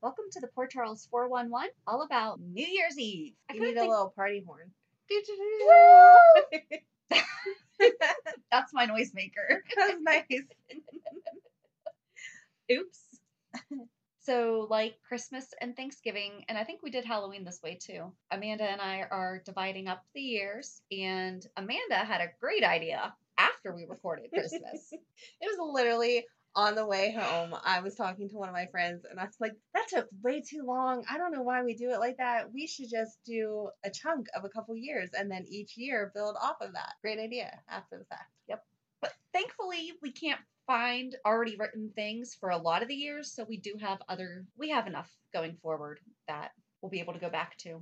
Welcome to the Port Charles 411, all about New Year's Eve. I you need think... a little party horn. That's my noisemaker. That's nice. Oops. So, like Christmas and Thanksgiving, and I think we did Halloween this way too. Amanda and I are dividing up the years, and Amanda had a great idea after we recorded Christmas. it was literally on the way home, I was talking to one of my friends and I was like, that took way too long. I don't know why we do it like that. We should just do a chunk of a couple years and then each year build off of that. Great idea after the fact. Yep. But thankfully, we can't find already written things for a lot of the years. So we do have other, we have enough going forward that we'll be able to go back to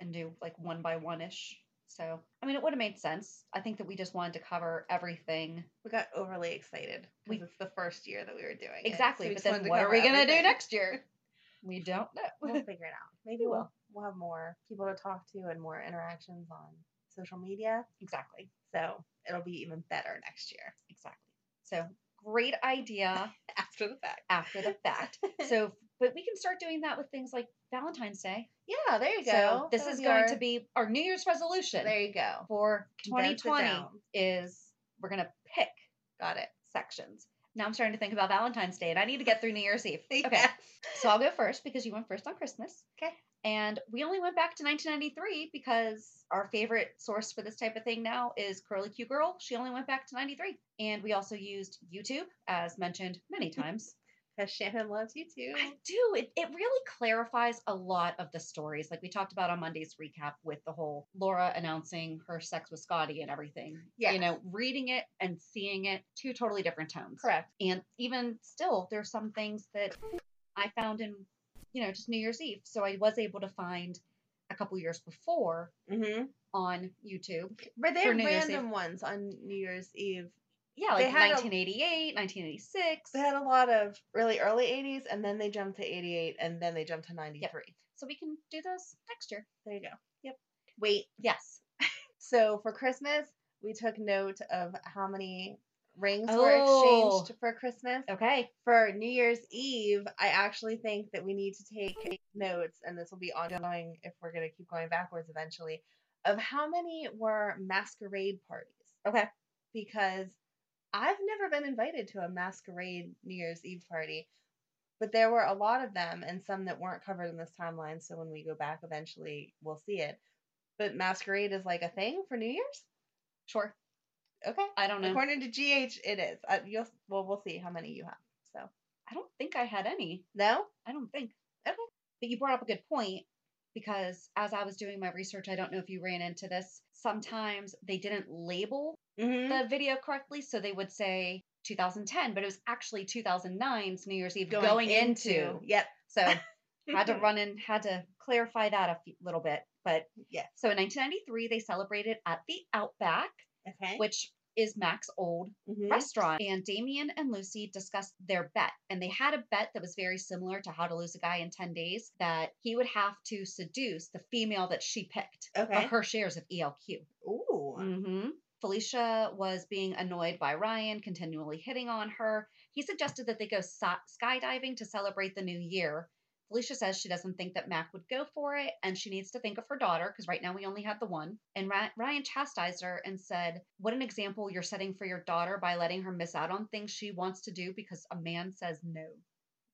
and do like one by one ish. So, I mean, it would have made sense. I think that we just wanted to cover everything. We got overly excited because it's the first year that we were doing exactly. it. So but then, what are we gonna do next year? We don't know. We'll figure it out. Maybe we will. We'll have more people to talk to and more interactions on social media. Exactly. So it'll be even better next year. Exactly. So great idea after the fact. After the fact. so, but we can start doing that with things like Valentine's Day. Yeah, there you go. So this is going our... to be our New Year's resolution. There you go. For 2020 is we're gonna pick. Got it. Sections. Now I'm starting to think about Valentine's Day, and I need to get through New Year's Eve. Okay. So I'll go first because you went first on Christmas. Okay. And we only went back to 1993 because our favorite source for this type of thing now is Curly Q Girl. She only went back to 93. And we also used YouTube, as mentioned many times. Because Shannon loves you too. I do. It, it really clarifies a lot of the stories. Like we talked about on Monday's recap with the whole Laura announcing her sex with Scotty and everything. Yeah. You know, reading it and seeing it, two totally different tones. Correct. And even still, there's some things that I found in you know, just New Year's Eve. So I was able to find a couple years before mm-hmm. on YouTube. But they're random ones on New Year's Eve. Yeah, like 1988, a, 1986. They had a lot of really early 80s, and then they jumped to 88, and then they jumped to 93. Yep. So we can do those next year. There you go. Yep. Wait. Yes. so for Christmas, we took note of how many rings oh. were exchanged for Christmas. Okay. For New Year's Eve, I actually think that we need to take notes, and this will be ongoing if we're going to keep going backwards eventually, of how many were masquerade parties. Okay. Because I've never been invited to a masquerade New Year's Eve party, but there were a lot of them and some that weren't covered in this timeline. So when we go back eventually, we'll see it. But masquerade is like a thing for New Year's? Sure. Okay. I don't know. According to GH, it is. Uh, you'll well, we'll see how many you have. So I don't think I had any. No, I don't think. Okay. But you brought up a good point because as I was doing my research, I don't know if you ran into this. Sometimes they didn't label Mhm. the video correctly, so they would say 2010, but it was actually 2009's New Year's Eve Going, going, into. into. Yep. So had to run in, had to clarify that a few, little bit. But yeah. so in 1993, they celebrated at the Outback, Okay. which is Mac's old Mhm. restaurant. And Damien and Lucy discussed their bet. And they had a bet that was very similar to how to lose a guy in 10 days that he would have to seduce the female that she picked Okay. for her shares of ELQ. Ooh. hmm Felicia was being annoyed by Ryan, continually hitting on her. He suggested that they go skydiving to celebrate the new year. Felicia says she doesn't think that Mac would go for it and she needs to think of her daughter because right now we only have the one. And Ryan chastised her and said, What an example you're setting for your daughter by letting her miss out on things she wants to do because a man says no.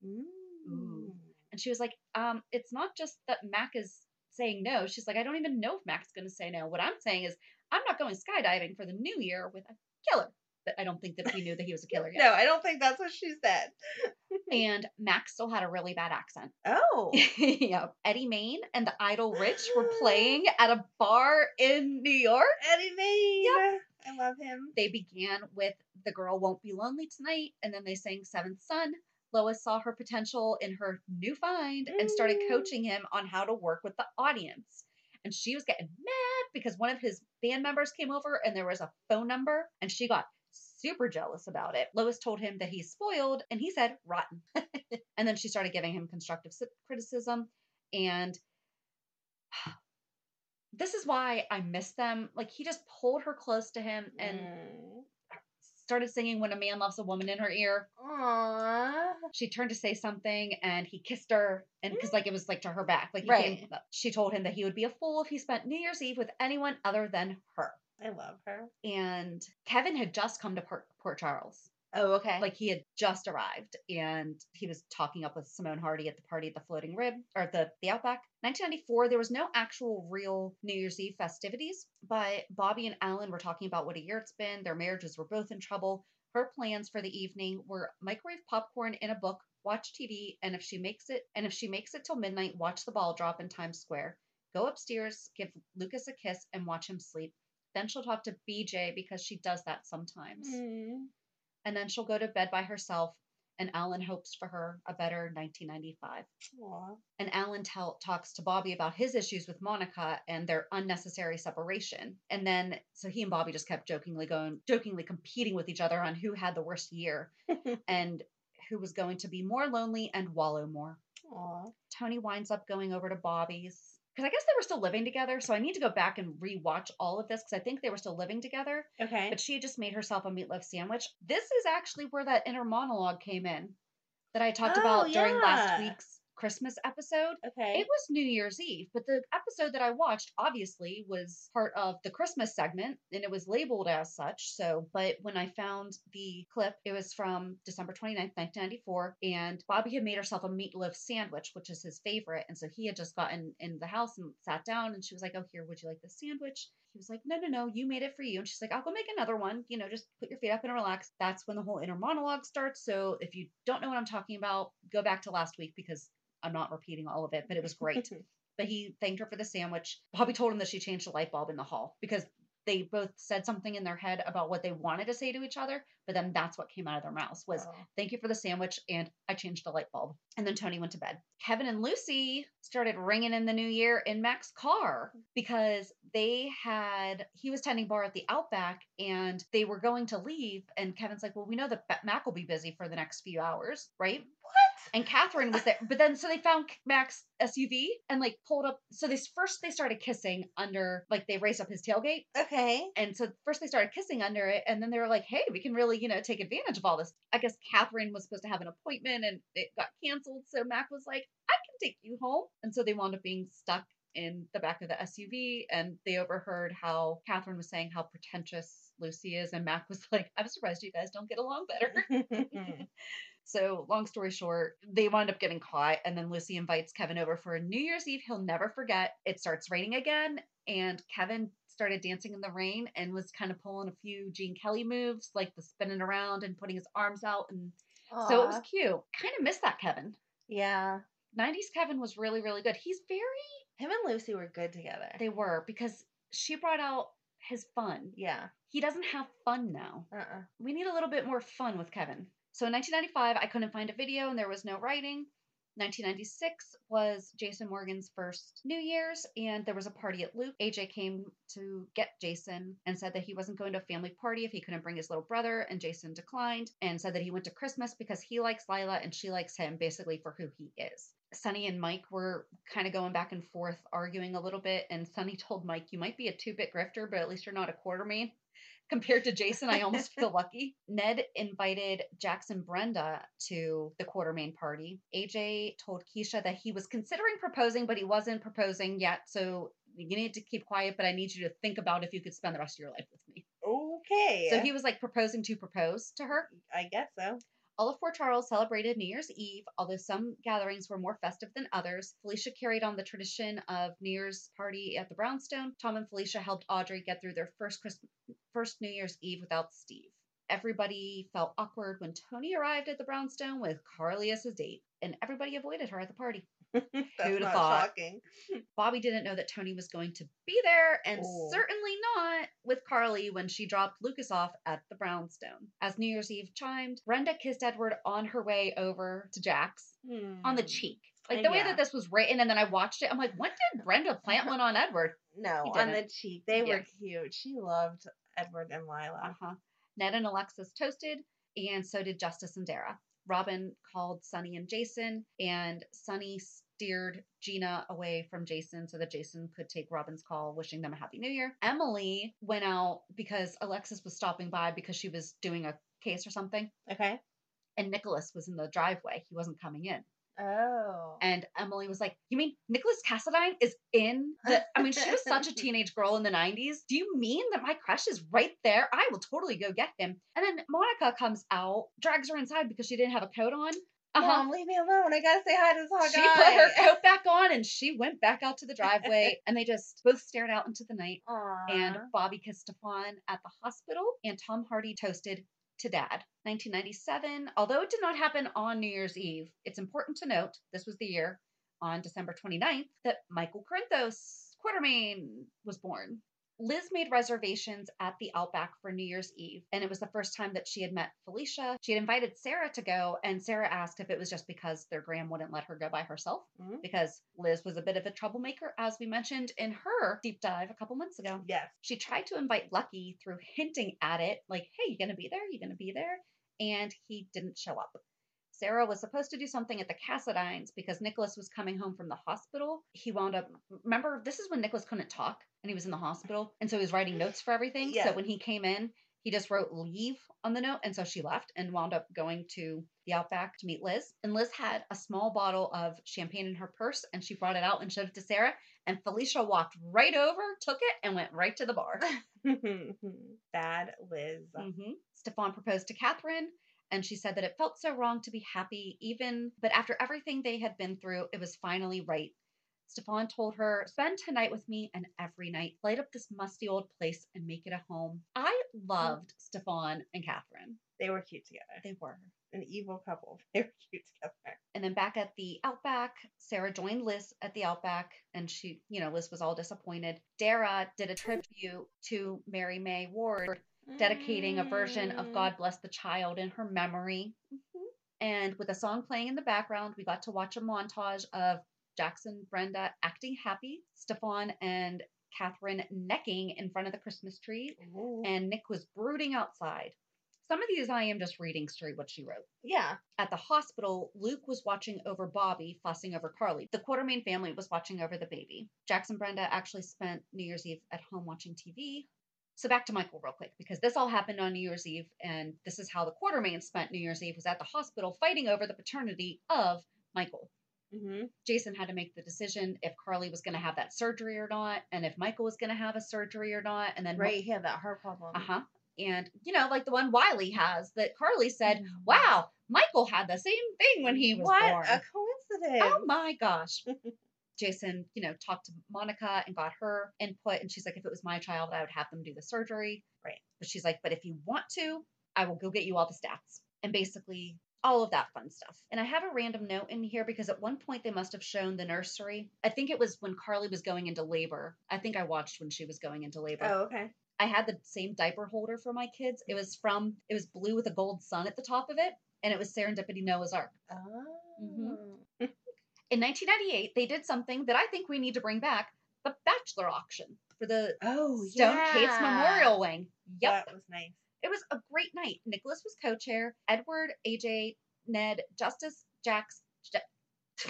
Mm. And she was like, um, It's not just that Mac is saying no. She's like, I don't even know if Mac's going to say no. What I'm saying is, I'm not going skydiving for the new year with a killer. But I don't think that we knew that he was a killer yet. No. I don't think that's what she said. And Max still had a really bad accent. Oh. yeah. Eddie Maine and the Idle Rich were playing at a bar in New York. Eddie Maine. Yeah. I love him. They began with The Girl Won't Be Lonely Tonight, and then they sang Seventh Son. Lois saw her potential in her new find and started Mm. coaching him on how to work with the audience. And she was getting mad because one of his band members came over and there was a phone number, and she got super jealous about it. Lois told him that he's spoiled, and he said, rotten. and then she started giving him constructive criticism. And this is why I miss them. Like, he just pulled her close to him and Mm. Started singing When a Man Loves a Woman in her ear. Aww. She turned to say something and he kissed her. And because, like, it was like to her back. Like, Right. came, uh, she told him that he would be a fool if he spent New Year's Eve with anyone other than her. I love her. And Kevin had just come to Port, Port Charles. Oh, okay. Like, he had just arrived and he was talking up with Simone Hardy at the party at the Floating Rib or the, the Outback. 1994, there was no actual real New Year's Eve festivities, but Bobby and Alan were talking about what a year it's been. Their marriages were both in trouble. Her plans for the evening were microwave popcorn in a book, watch TV, and if she makes it and if she makes it till midnight, watch the ball drop in Times Square. Go upstairs, give Lucas a kiss, and watch him sleep. Then she'll talk to BJ because she does that sometimes. Mm. And then she'll go to bed by herself, and Alan hopes for her a better 1995. Aw. And Alan tell, talks to Bobby about his issues with Monica and their unnecessary separation. And then, so he and Bobby just kept jokingly going, jokingly competing with each other on who had the worst year and who was going to be more lonely and wallow more. Aw. Tony winds up going over to Bobby's because I guess they were still living together. So I need to go back and rewatch all of this because I think they were still living together. Okay. But she had just made herself a meatloaf sandwich. This is actually where that inner monologue came in that I talked Oh, about during last week's Christmas episode. okay. It was New Year's Eve, but the episode that I watched obviously was part of the Christmas segment and it was labeled as such. So, but when I found the clip, it was from December 29th, 1994, and Bobby had made herself a meatloaf sandwich, which is his favorite. And so he had just gotten in the house and sat down, and she was like, Oh, here, would you like this sandwich? He was like, No, no, no, you made it for you. And she's like, I'll go make another one. You know, just put your feet up and relax. That's when the whole inner monologue starts. So if you don't know what I'm talking about, go back to last week because I'm not repeating all of it, but it was great. but he thanked her for the sandwich. Bobby told him that she changed the light bulb in the hall because they both said something in their head about what they wanted to say to each other, but then that's what came out of their mouths was Oh. thank you for the sandwich and I changed the light bulb. And then Tony went to bed. Kevin and Lucy started ringing in the new year in Mac's car because they had he was tending bar at the Outback and they were going to leave and Kevin's like, "Well, we know that Mac will be busy for the next few hours, right?" And Catherine was there. But then so they found Mac's SUV and like pulled up. So they first they started kissing under like they raised up his tailgate. okay. And so first they started kissing under it, and then they were like, "Hey, we can really, you know, take advantage of all this." I guess Catherine was supposed to have an appointment, and it got canceled. So Mac was like, "I can take you home," and so they wound up being stuck in the back of the SUV, and they overheard how Catherine was saying how pretentious Lucy is, and Mac was like, "I'm surprised you guys don't get along better." So, long story short, they wind up getting caught, and then Lucy invites Kevin over for a New Year's Eve he'll never forget. It starts raining again, and Kevin started dancing in the rain and was kind of pulling a few Gene Kelly moves, like the spinning around and putting his arms out. And so it was cute. Kind of miss that Kevin. Yeah. 90s Kevin was really, really good. He's very, Him and Lucy were good together. they were because she brought out his fun. yeah. He doesn't have fun now. Uh-uh. We need a little bit more fun with Kevin. So in 1995, I couldn't find a video and there was no writing. 1996 was Jason Morgan's first New Year's, and there was a party at Luke. AJ came to get Jason and said that he wasn't going to a family party if he couldn't bring his little brother, and Jason declined and said that he went to Christmas because he likes Lila and she likes him, basically for who he is. Sonny and Mike were kind of going back and forth, arguing a little bit, and Sonny told Mike, You might be a two bit grifter, but at least you're not a Quartermaine compared to Jason, I almost feel lucky. Ned invited Jackson Brenda to the Quartermaine party. AJ told Keesha that he was considering proposing, but he wasn't proposing yet. So you need to keep quiet, but I need you to think about if you could spend the rest of your life with me. Okay. So he was like proposing to propose to her. I guess so. All of Port Charles celebrated New Year's Eve, although some gatherings were more festive than others. Felicia carried on the tradition of New Year's party at the Brownstone. Tom and Felicia helped Audrey get through their first Christmas, first New Year's Eve without Steve. Everybody felt awkward when Tony arrived at the Brownstone with Carly as his date, and everybody avoided her at the party. Who'da not thought? shocking. Bobby didn't know that Tony was going to be there, and Oh. certainly not with Carly when she dropped Lucas off at the Brownstone. As New Year's Eve chimed, Brenda kissed Edward on her way over to Jack's on the Hmm. cheek. Like the way that this was written, and then I watched it, I'm like, when did Brenda plant one on Edward? No, on the cheek. They Yeah. were cute. She loved Edward and Lila. Uh huh. Ned and Alexis toasted, and so did Justice and Dara. Robin called Sonny and Jason, and Sonny steered Gina away from Jason so that Jason could take Robin's call, wishing them a happy new year. Emily went out because Alexis was stopping by because she was doing a case or something, Okay. and Nicholas was in the driveway. He wasn't coming in. Oh. And Emily was like, You mean Nicholas Cassadine is in the. I mean, she was such a teenage girl in the 90s. Do you mean that my crush is right there? I will totally go get him. And then Monica comes out, drags her inside because she didn't have a coat on. Uh huh. Mom, leave me alone. I gotta say hi to this hot She guy. put her coat back on and she went back out to the driveway and they just both stared out into the night. Aw. And Bobby kissed Stefan at the hospital and Tom Hardy toasted to dad. 1997, although it did not happen on New Year's Eve, it's important to note this was the year on December 29th that Michael Corinthos Quartermaine was born. Liz made reservations at the Outback for New Year's Eve, and it was the first time that she had met Felicia. She had invited Sarah to go, and Sarah asked if it was just because their Graham wouldn't let her go by herself, Mhm. because Liz was a bit of a troublemaker, as we mentioned in her deep dive a couple months ago. Yes. She tried to invite Lucky through hinting at it, like, hey, you gonna be there? You gonna be there? And he didn't show up. Sarah was supposed to do something at the Cassadines because Nicholas was coming home from the hospital. He wound up, remember, this is when Nicholas couldn't talk and he was in the hospital. And so he was writing notes for everything. Yeah. So when he came in, he just wrote leave on the note. And so she left and wound up going to the Outback to meet Liz. And Liz had a small bottle of champagne in her purse and she brought it out and showed it to Sarah. And Felicia walked right over, took it, and went right to the bar. Bad Liz. hmm Stefan proposed to Catherine, and she said that it felt so wrong to be happy, even, but after everything they had been through, it was finally right. Stefan told her, Spend tonight with me and every night. Light up this musty old place and make it a home. I loved Stefan and Catherine. They were cute together. They were. An evil couple. They were cute together. And then back at the Outback, Sarah joined Liz at the Outback, and she, you know, Liz was all disappointed. Dara did a tribute to Mary Mae Ward, dedicating a version of Mm. God Bless the Child in her memory. And with a song playing in the background, we got to watch a montage of Jackson, Brenda acting happy, Stefan and Catherine necking in front of the Christmas tree, Ooh. and Nick was brooding outside. Some of these I am just reading straight what she wrote. yeah. At the hospital, Luke was watching over Bobby, fussing over Carly. The Quartermaine family was watching over the baby. Jackson Brenda actually spent New Year's Eve at home watching TV. So back to Michael real quick, because this all happened on New Year's Eve, and this is how the Quartermaine spent New Year's Eve was at the hospital fighting over the paternity of Michael. hmm Jason had to make the decision if Carly was going to have that surgery or not, and if Michael was going to have a surgery or not, and then Right. He had that heart problem. uh huh. And you know, like the one Wiley has that Carly said, Mhm. "Wow, Michael had the same thing when he was what born." What a coincidence. oh my gosh. Jason, you know, talked to Monica and got her input, and she's like, "If it was my child, I would have them do the surgery." Right. But she's like, "But if you want to, I will go get you all the stats." And basically, all of that fun stuff. And I have a random note in here because at one point they must have shown the nursery. I think it was when Carly was going into labor. I think I watched when she was going into labor. Oh, okay. I had the same diaper holder for my kids. It was from, it was blue with a gold sun at the top of it, and it was Serendipity Noah's Ark. Oh. Mhm. In 1998, they did something that I think we need to bring back the Bachelor auction for the Oh, Stone yeah. Cates Memorial Wing. Yep. That was nice. It was a great night. Nicholas was co chair, Edward, AJ, Ned, Justice, Jax,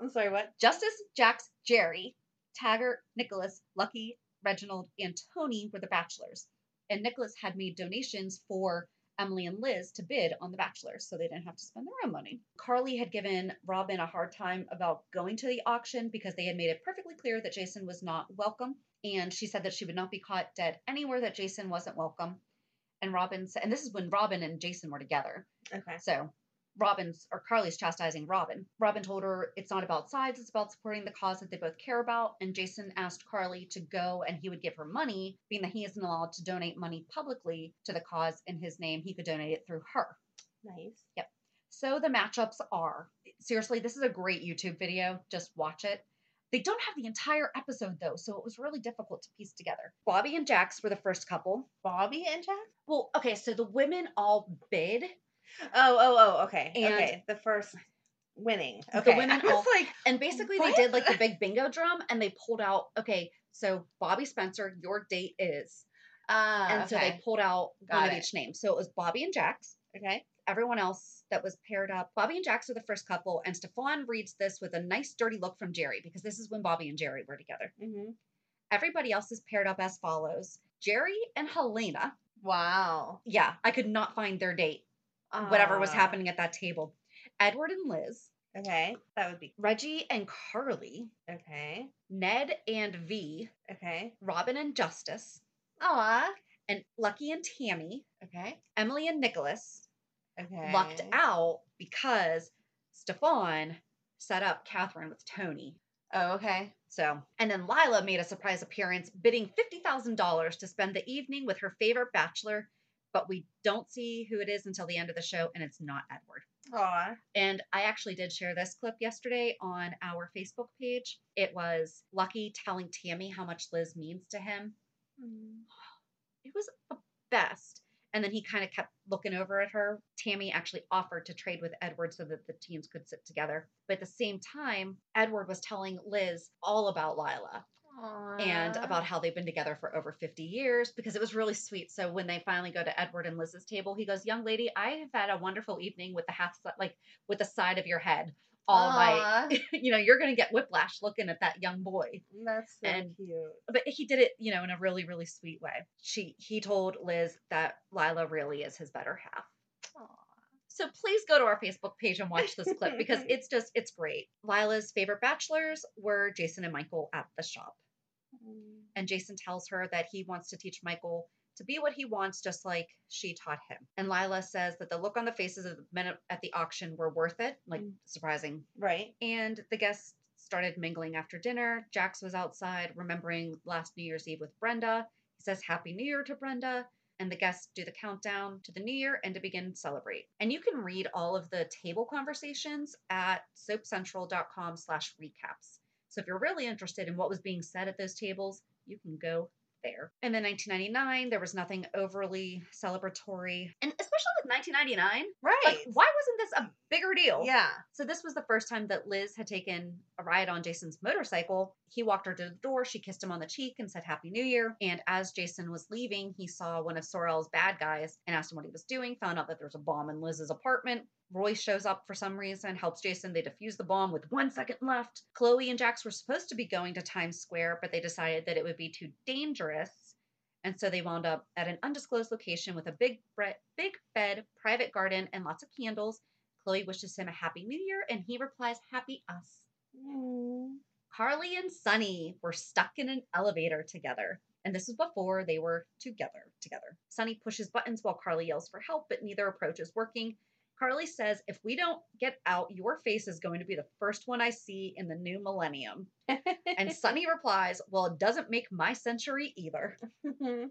I'm sorry, what? Justice, Jax, Jerry, Taggart, Nicholas, Lucky, Reginald, and Tony were the bachelors. And Nicholas had made donations for Emily and Liz to bid on The Bachelor, so they didn't have to spend their own money. Carly had given Robin a hard time about going to the auction because they had made it perfectly clear that Jason was not welcome. And she said that she would not be caught dead anywhere that Jason wasn't welcome. And Robin said, and this is when Robin and Jason were together. Okay. So Robin's or Carly's chastising Robin. Robin told her it's not about sides, it's about supporting the cause that they both care about. And Jason asked Carly to go and he would give her money, being that he isn't allowed to donate money publicly to the cause in his name, he could donate it through her. Nice. Yep. So the matchups are seriously, this is a great YouTube video. Just watch it. They don't have the entire episode though, so it was really difficult to piece together. Bobby and Jax were the first couple. Bobby and Jack? Well, okay, so the women all bid. Oh, oh, oh, okay. And- okay. The first winning. The Okay. women I was like, And basically, What? they did like the big bingo drum and they pulled out, okay, so Bobby Spencer, your date is. uh, And so they pulled out Got one of each name. So it was Bobby and Jax. okay. Everyone else that was paired up, Bobby and Jax are the first couple. And Stefan reads this with a nice, dirty look from Jerry because this is when Bobby and Jerry were together. hmm Everybody else is paired up as follows Jerry and Helena. Wow. Yeah, I could not find their date, whatever was Ah, happening at that table. Edward and Liz, Okay. That would be Reggie and Carly, okay. Ned and V, Okay. Robin and Justice, Aw. and Lucky and Tammy, Okay. Emily and Nicholas Okay. lucked out because Stefan set up Catherine with Tony. Oh, okay. So, and then Lila made a surprise appearance, bidding $50,000 to spend the evening with her favorite bachelor, but we don't see who it is until the end of the show, and it's not Edward. Aw. And I actually did share this clip yesterday on our Facebook page. It was Lucky telling Tammy how much Liz means to him. Mm. It was the best. And then he kind of kept looking over at her. Tammy actually offered to trade with Edward so that the teams could sit together. But at the same time, Edward was telling Liz all about Lila Aw. and about how they've been together for over 50 years because it was really sweet. So when they finally go to Edward and Liz's table, he goes, "Young lady, I have had a wonderful evening with the half like with the side of your head all night. Aw, you know, you're going to get whiplash looking at that young boy." That's so And- cute. But he did it, you know, in a really really sweet way. She he told Liz that Lila really is his better half. Aw. So please go to our Facebook page and watch this clip because it's just it's great. Lila's favorite bachelors were Jason and Michael at the shop and Jason tells her that he wants to teach Michael to be what he wants, just like she taught him. And Lila says that the look on the faces of the men at the auction were worth it, like Mm. surprising. Right. And the guests started mingling after dinner. Jax was outside remembering last New Year's Eve with Brenda. He says Happy New Year to Brenda. And the guests do the countdown to the new year and to begin celebrate. And you can read all of the table conversations at soapcentral.com slash recaps. So if you're really interested in what was being said at those tables, you can go there. And then 1999, there was nothing overly celebratory. And especially with 1999, Right. like, why wasn't this a bigger deal? yeah. So this was the first time that Liz had taken a ride on Jason's motorcycle. He walked her to the door, she kissed him on the cheek and said Happy New Year. And as Jason was leaving, he saw one of Sorel's bad guys and asked him what he was doing, found out that there was a bomb in Liz's apartment. Roy shows up for some reason, helps Jason. They defuse the bomb with one second left. Chloe and Jax were supposed to be going to Times Square, but they decided that it would be too dangerous. And so they wound up at an undisclosed location with a big, big bed, private garden, and lots of candles. Chloe wishes him a happy new year, and he replies, Happy us. Carly and Sonny were stuck in an elevator together. And this was before they were together together. Sonny pushes buttons while Carly yells for help, but neither approach is working. Carly says, If we don't get out, your face is going to be the first one I see in the new millennium. And Sonny replies, Well, it doesn't make my century either. Mm-hmm.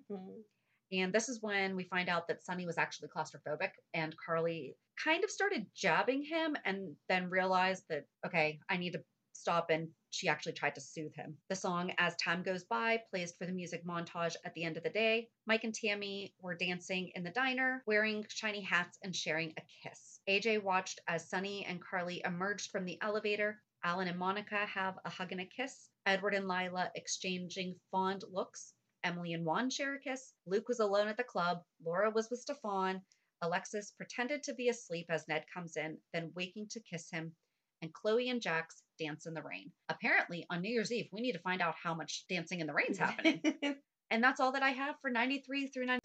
And this is when we find out that Sonny was actually claustrophobic and Carly kind of started jabbing him and then realized that, okay, I need to stop. And she actually tried to soothe him. The song As Time Goes By plays for the music montage at the end of the day. Mike and Tammy were dancing in the diner, wearing shiny hats and sharing a kiss. AJ watched as Sonny and Carly emerged from the elevator. Alan and Monica have a hug and a kiss. Edward and Lila exchanging fond looks. Emily and Juan share a kiss. Luke was alone at the club. Laura was with Stefan. Alexis pretended to be asleep as Ned comes in, then waking to kiss him. And Chloe and Jax dance in the rain. Apparently, on New Year's Eve, we need to find out how much dancing in the rain's happening. and that's all that I have for 93 through 90.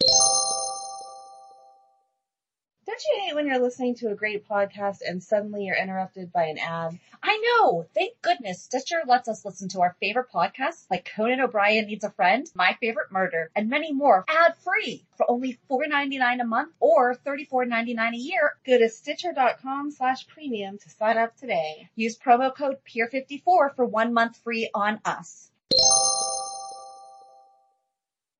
Don't you hate when you're listening to a great podcast and suddenly you're interrupted by an ad? I know. Thank goodness Stitcher lets us listen to our favorite podcasts like Conan O'Brien Needs a Friend, My Favorite Murder, and many more ad free for only $4.99 a month or $34.99 a year. Go to stitcher.com slash premium to sign up today. Use promo code PEER54 for one month free on us.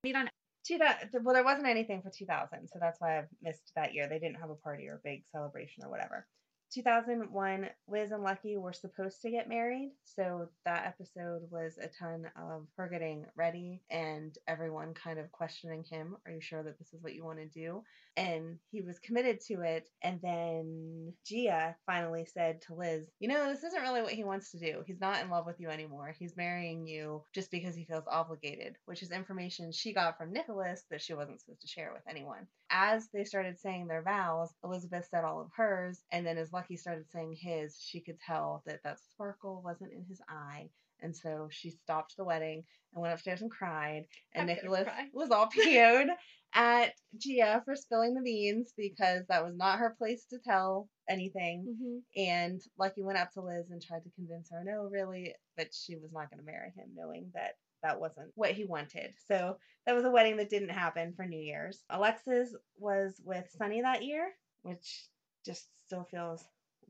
Need on two that well there wasn't anything for 2000 so that's why I've missed that year. They didn't have a party or a big celebration or whatever 2001 liz and lucky were supposed to get married so that episode was a ton of her getting ready and everyone kind of questioning him are you sure that this is what you want to do? And he was committed to it and then gia finally said to liz you know this isn't really what he wants to do. He's not in love with you anymore. He's marrying you just because he feels obligated which is information she got from nicholas that she wasn't supposed to share with anyone. As they started saying their vows elizabeth said all of hers and then as lucky started saying his she could tell that that sparkle wasn't in his eye and so she stopped the wedding and went upstairs and cried. And I'm Nicholas was all PO'd at Gia for spilling the beans because that was not her place to tell anything. Mm-hmm. And Lucky went up to Liz and tried to convince her, no, really, but she was not going to marry him, knowing that that wasn't what he wanted. So that was a wedding that didn't happen for New Year's. Alexis was with Sonny that year, which just still feels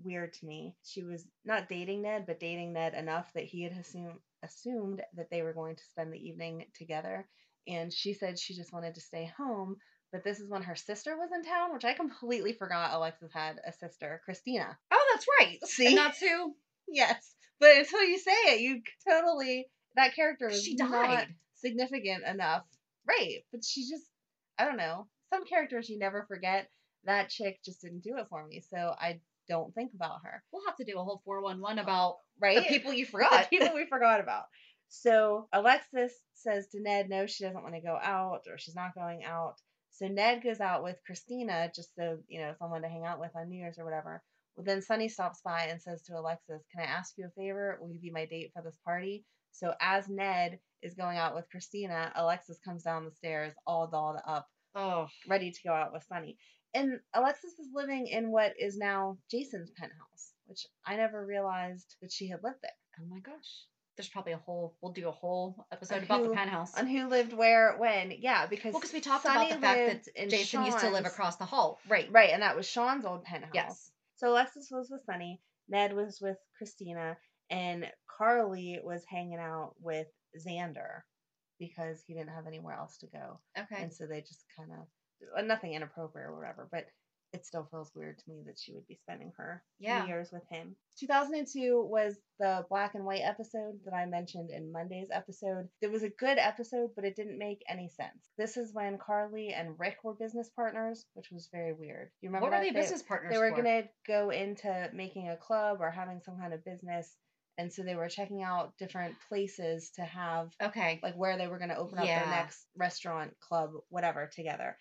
weird to me. She was not dating Ned, but dating Ned enough that he had assumed assumed that they were going to spend the evening together. And she said she just wanted to stay home. But this is when her sister was in town, which I completely forgot Alexis had a sister, Christina. Oh, that's right. See? And that's who Yes. But until you say it, you totally that character was She not died. significant enough. Right. But she just I don't know. Some characters you never forget. That chick just didn't do it for me. So I don't think about her. we'll have to do a whole 411 uh, about Right? the people you the forgot. people we forgot about. So Alexis says to Ned, no, she doesn't want to go out or she's not going out. So Ned goes out with Christina just so, you know, someone to hang out with on New Year's or whatever. Well, then Sonny stops by and says to Alexis, Can I ask you a favor? Will you be my date for this party? So as Ned is going out with Christina, Alexis comes down the stairs all dolled up, oh, ready to go out with Sonny. And Alexis is living in what is now Jason's penthouse, which I never realized that she had lived there. oh my gosh. There's probably a whole, we'll do a whole episode On about the penthouse. on who lived where when. Yeah, because well, because we talked Sonny about the fact that Jason used to live across the hall. Right. Right, and that was Sean's old penthouse. Yes. So Alexis was with Sonny, Ned was with Christina, and Carly was hanging out with Zander because he didn't have anywhere else to go. Okay. And so they just kind of, Uh, nothing inappropriate or whatever, but it still feels weird to me that she would be spending her Yeah. Year's with him. 2002 was the black and white episode that I mentioned in Monday's episode. It was a good episode, but it didn't make any sense. This is when Carly and Rick were business partners, which was very weird. You remember What were that? they business partners They were for? to go into making a club or having some kind of business. And so they were checking out different places to have Okay. like where they were going to open up Yeah. their next restaurant, club, whatever together.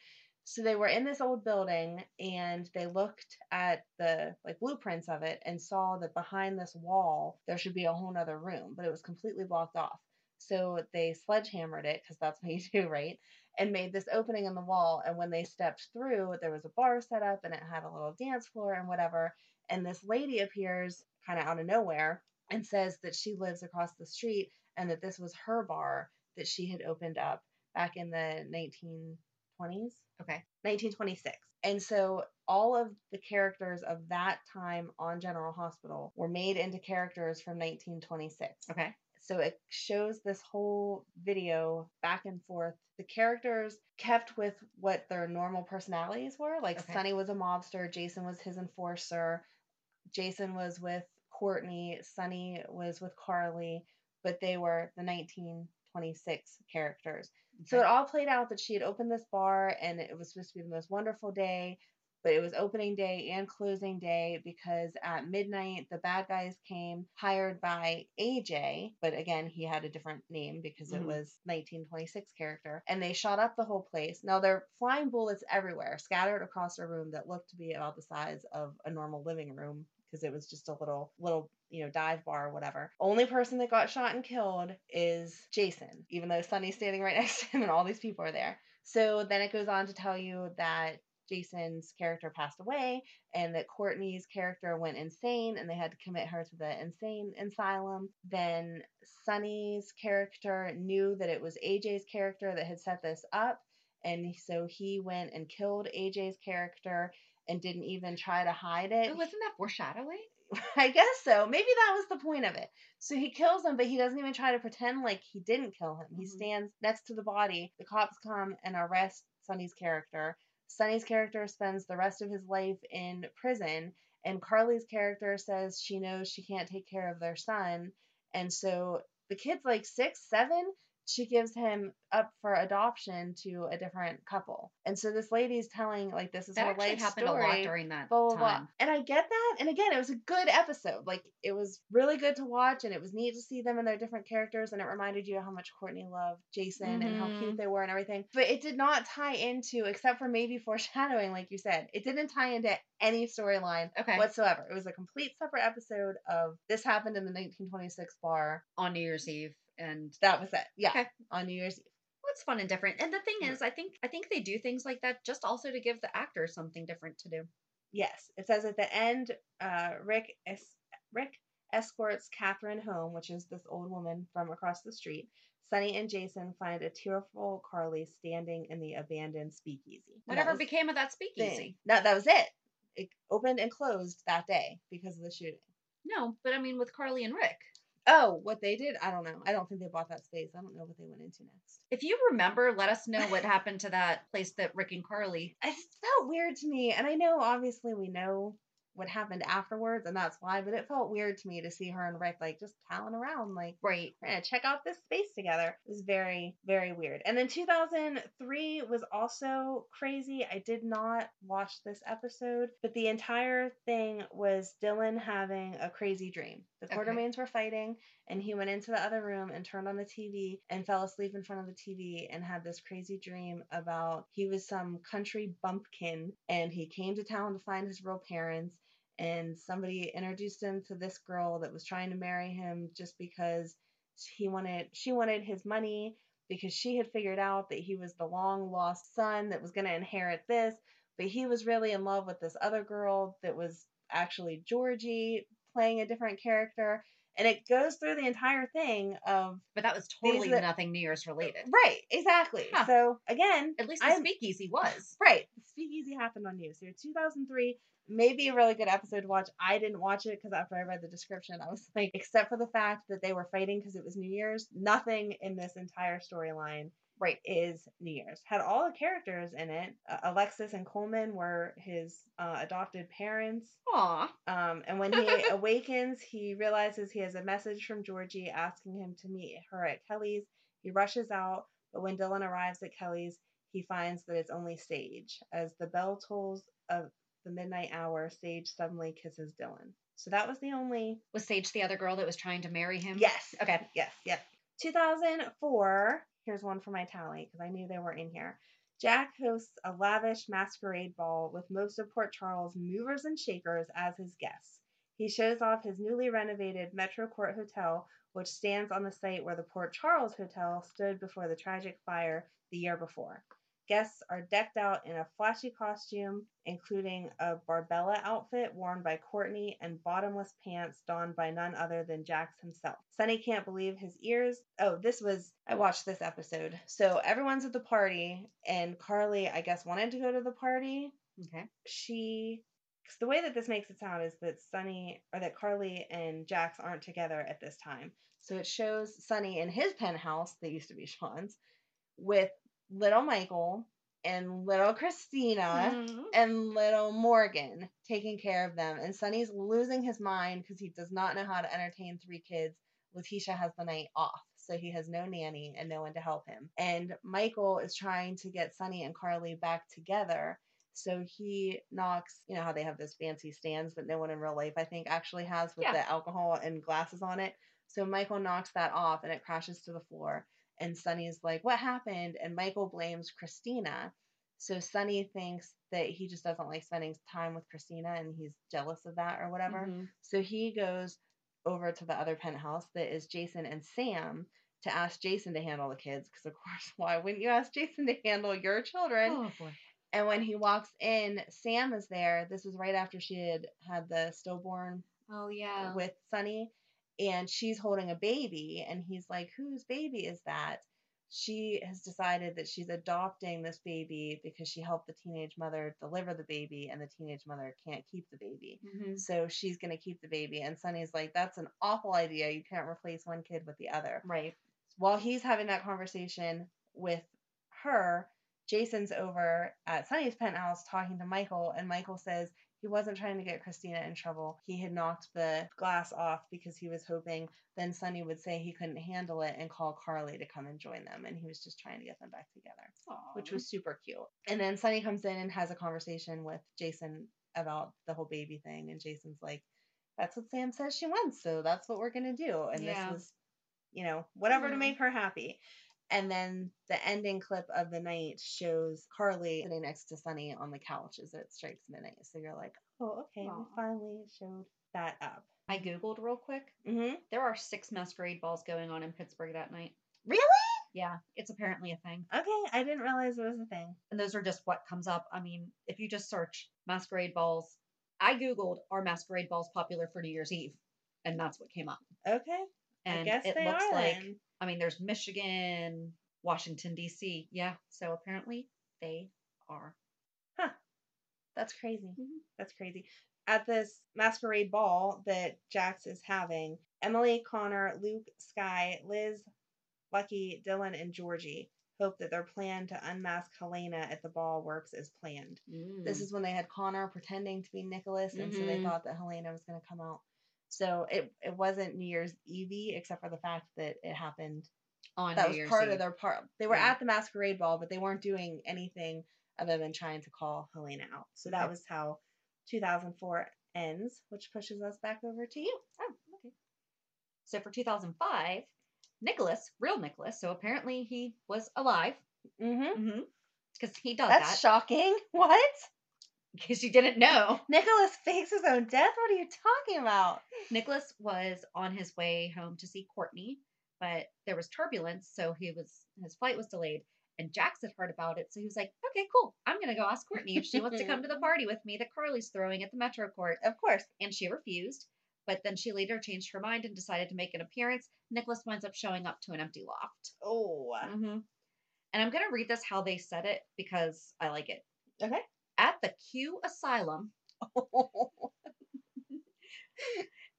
So they were in this old building and they looked at the like blueprints of it and saw that behind this wall there should be a whole nother room, but it was completely blocked off. So they sledgehammered it because that's what you do, right? And made this opening in the wall. And when they stepped through, there was a bar set up and it had a little dance floor and whatever. And this lady appears kind of out of nowhere and says that she lives across the street and that this was her bar that she had opened up back in the 1920s, Okay. 1926. And so all of the characters of that time on General Hospital were made into characters from 1926. Okay. So it shows this whole video back and forth. The characters kept with what their normal personalities were. Like Okay. Sonny was a mobster, Jason was his enforcer, Jason was with Courtney, Sonny was with Carly, but they were the 1926 characters. So it all played out that she had opened this bar and it was supposed to be the most wonderful day, but it was opening day and closing day because at midnight the bad guys came hired by AJ, but again he had a different name because it Mhm. was 1926 character and they shot up the whole place. Now they're flying bullets everywhere, scattered across a room that looked to be about the size of a normal living room because it was just a little little you know dive bar or whatever. Only person that got shot and killed is Jason, even though Sonny's standing right next to him and all these people are there. So then it goes on to tell you that Jason's character passed away and that Courtney's character went insane and they had to commit her to the insane asylum. Then Sonny's character knew that it was AJ's character that had set this up and so he went and killed AJ's character and didn't even try to hide it. Wasn't that foreshadowing? I guess so. Maybe that was the point of it. So he kills him, but he doesn't even try to pretend like he didn't kill him. He Mhm. stands next to the body. The cops come and arrest Sonny's character. Sonny's character spends the rest of his life in prison, and Carly's character says she knows she can't take care of their son. And so the kid's like six, seven. She gives him up for adoption to a different couple. And so this lady's telling, like, this is That her actually life happened story a lot during that blah, blah, blah. time. And I get that. And again, it was a good episode. Like, it was really good to watch, and it was neat to see them and their different characters. And it reminded you how much Courtney loved Jason and how cute mm-hmm. they were and everything. But it did not tie into, except for maybe foreshadowing, like you said, it didn't tie into any storyline Okay. whatsoever. It was a complete separate episode of this happened in the 1926 bar. on New Year's Eve, and That was it. Yeah. Okay. On New Year's Eve. well, it's fun and different. And the thing is, I think I think they do things like that just also to give the actors something different to do. Yes, it says at the end, uh, Rick es- Rick escorts Catherine home, which is this old woman from across the street. Sonny and Jason find a tearful Carly standing in the abandoned speakeasy. Whatever became of that speakeasy? thing. No, that was it. It opened and closed that day because of the shooting. No, but I mean with Carly and Rick. Oh, what they did? I don't know. I don't think they bought that space. I don't know what they went into next. If you remember, let us know what happened to that place that Rick and Carly. It felt weird to me, and I know obviously we know what happened afterwards, and that's why, but it felt weird to me to see her and Rick like just palling around, like Right. we're gonna check out this space together. It was very, very weird. And then 2003 was also crazy. I did not watch this episode, but the entire thing was Dillon having a crazy dream. The Okay. Quartermains were fighting, and he went into the other room and turned on the TV and fell asleep in front of the TV and had this crazy dream about he was some country bumpkin and he came to town to find his real parents and somebody introduced him to this girl that was trying to marry him just because he wanted she wanted his money because she had figured out that he was the long lost son that was going to inherit this but he was really in love with this other girl that was actually Georgie playing a different character and it goes through the entire thing of But that was totally the- nothing New Year's related. right exactly Huh. so again At least the I'm- speakeasy was. Right. the Speakeasy happened on you. So 2003 may be a really good episode to watch. I didn't watch it because after I read the description, I was like, except for the fact that they were fighting because it was New Year's, nothing in this entire storyline Right. is New Year's. Had all the characters in it. Uh, Alexis and Coleman were his uh, adopted parents. Aw. Um, and when he awakens, he realizes he has a message from Georgie asking him to meet her at Kelly's. He rushes out, but when Dillon arrives at Kelly's, he finds that it's only Sage. As the bell tolls of the midnight hour, Sage suddenly kisses Dillon. So that was the only. Was Sage the other girl that was trying to marry him? Yes. Okay. Yes. Yes. 2004. Here's one for my tally because I knew they were in here. Jack hosts a lavish masquerade ball with most of Port Charles movers and shakers as his guests. He shows off his newly renovated Metro Court Hotel, which stands on the site where the Port Charles Hotel stood before the tragic fire the year before. Guests are decked out in a flashy costume, including a Barbella outfit worn by Courtney and bottomless pants donned by none other than Jax himself. Sonny can't believe his ears. Oh, this was, I watched this episode. So everyone's at the party, and Carly, I guess, wanted to go to the party. Okay. She the way that this makes it sound is that Sonny or that Carly and Jax aren't together at this time. So it shows Sonny in his penthouse that used to be Sean's with little Michael and little Christina Mhm. and little Morgan taking care of them. And Sonny's losing his mind because he does not know how to entertain three kids. Leticia has the night off, so he has no nanny and no one to help him. And Michael is trying to get Sonny and Carly back together. So he knocks, you know how they have those fancy stands that no one in real life, I think, actually has with Yeah. the alcohol and glasses on it. So Michael knocks that off and it crashes to the floor. And Sonny's like, What happened? And Michael blames Christina. So Sonny thinks that he just doesn't like spending time with Christina and he's jealous of that or whatever. Mhm. So he goes over to the other penthouse that is Jason and Sam to ask Jason to handle the kids. Because, of course, why wouldn't you ask Jason to handle your children? Oh boy. And when he walks in, Sam is there. This was right after she had had the stillborn Oh yeah. with Sonny, and she's holding a baby, and he's like, "Whose baby is that?" She has decided that she's adopting this baby because she helped the teenage mother deliver the baby, and the teenage mother can't keep the baby. Mhm. So she's gonna keep the baby, and Sonny's like, "That's an awful idea. You can't replace one kid with the other." Right. While he's having that conversation with her, Jason's over at Sonny's penthouse talking to Michael, and Michael says he wasn't trying to get Christina in trouble. He had knocked the glass off because he was hoping then Sonny would say he couldn't handle it and call Carly to come and join them, and he was just trying to get them back together, which was super cute. And then Sonny comes in and has a conversation with Jason about the whole baby thing, and Jason's like, "That's what Sam says she wants, so that's what we're gonna do." And Yeah. this was, you know, whatever to Mhm. make her happy. And then the ending clip of the night shows Carly sitting next to Sonny on the couch as it strikes midnight. So you're like, oh, okay, we finally showed that up. I googled real quick. hmm There are six masquerade balls going on in Pittsburgh that night. Really? Yeah, it's apparently a thing. Okay, I didn't realize it was a thing. And those are just what comes up. I mean, if you just search masquerade balls, I googled are masquerade balls popular for New Year's Eve, and that's what came up. Okay, And I guess it they looks are like then. I mean, there's Michigan, Washington D.C. Yeah, so apparently they are. Huh. That's crazy. Mhm. That's crazy. At this masquerade ball that Jax is having, Emily, Connor, Luke, Skye, Liz, Lucky, Dillon, and Georgie hope that their plan to unmask Helena at the ball works as planned. This Mm. is when they had Connor pretending to be Nicholas, and so they Mhm. thought that Helena was going to come out. So it it wasn't New Year's Eve, except for the fact that it happened. on that New was Year's part Eve. of their part. They were Yeah. at the masquerade ball, but they weren't doing anything other than trying to call Helena out. So that Okay. was how 2004 ends, which pushes us back over to you. Oh, okay. So for 2005, Nicholas, real Nicholas, so apparently he was alive. Mm-hmm. Mm-hmm. Because he does That's that. shocking. What? Because you didn't know. Nicholas fakes his own death? What are you talking about? Nicholas was on his way home to see Courtney, but there was turbulence, so he was his flight was delayed. And Jax had heard about it, so he was like, "Okay, cool. I'm gonna go ask Courtney if she wants to come to the party with me that Carly's throwing at the Metro Court." Of course. And she refused, but then she later changed her mind and decided to make an appearance. Nicholas winds up showing up to an empty loft. Oh. Mm-hmm. And I'm gonna read this how they said it because I like it. Okay. At the Q Asylum,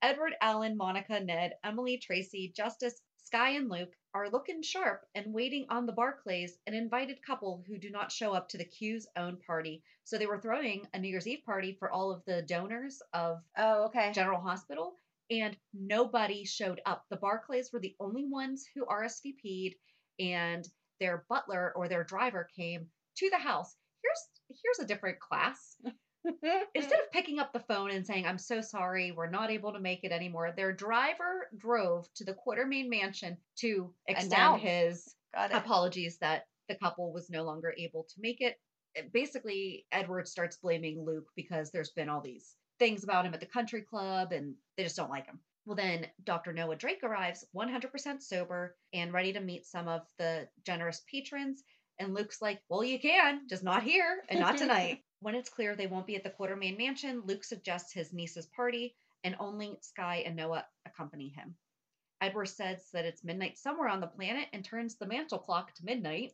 Edward, Alan, Monica, Ned, Emily, Tracy, Justus, Skye, and Luke are looking sharp and waiting on the Barclays, an invited couple who do not show up to the Q's own party. So they were throwing a New Year's Eve party for all of the donors of oh, okay. General Hospital, and nobody showed up. The Barclays were the only ones who RSVP'd, and their butler or their driver came to the house. Here's here's a different class. Instead of picking up the phone and saying, I'm so sorry, we're not able to make it anymore, their driver drove to the Quartermaine mansion to extend his apologies that the couple was no longer able to make it. It- Basically, Edward starts blaming Luke because there's been all these things about him at the country club and they just don't like him. Well, then Dr. Noah Drake arrives 100% sober and ready to meet some of the generous patrons. And Luke's like, Well, you can, just not here and not tonight. when it's clear they won't be at the Quartermaine mansion, Luke suggests his niece's party and only Skye and Noah accompany him. Edward says that it's midnight somewhere on the planet and turns the mantle clock to midnight.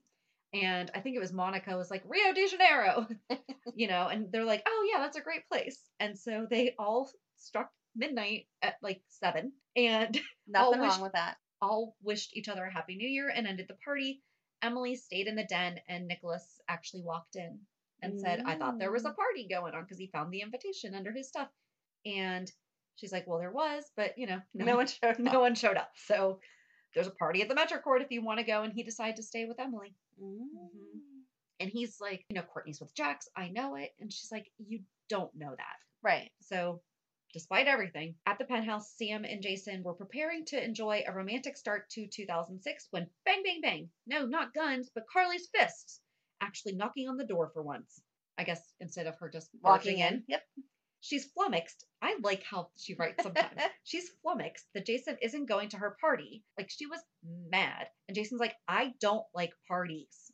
And I think it was Monica was like, Rio de Janeiro, you know, and they're like, oh, yeah, that's a great place. And so they all struck midnight at like seven and Nothing wrong with that. all wished each other a happy new year and ended the party. Emily stayed in the den and Nicholas actually walked in and said, I thought there was a Mm. party going on because he found the invitation under his stuff. And she's like, Well, there was, but you know, No, one showed no up. one showed up. So there's a party at the Metro Court if you want to go. And he decided to stay with Emily. Mm. And he's like, You know, Courtney's with Jax. I know it. And she's like, You don't know that. Right. So, despite everything, at the penthouse, Sam and Jason were preparing to enjoy a romantic start to 2006 when bang, bang, bang. No, not guns, but Carly's fists actually knocking on the door for once. I guess instead of her just Walking barging in. Yep. She's flummoxed. I like how she writes sometimes. She's flummoxed that Jason isn't going to her party. Like she was mad. And Jason's like, I don't like parties.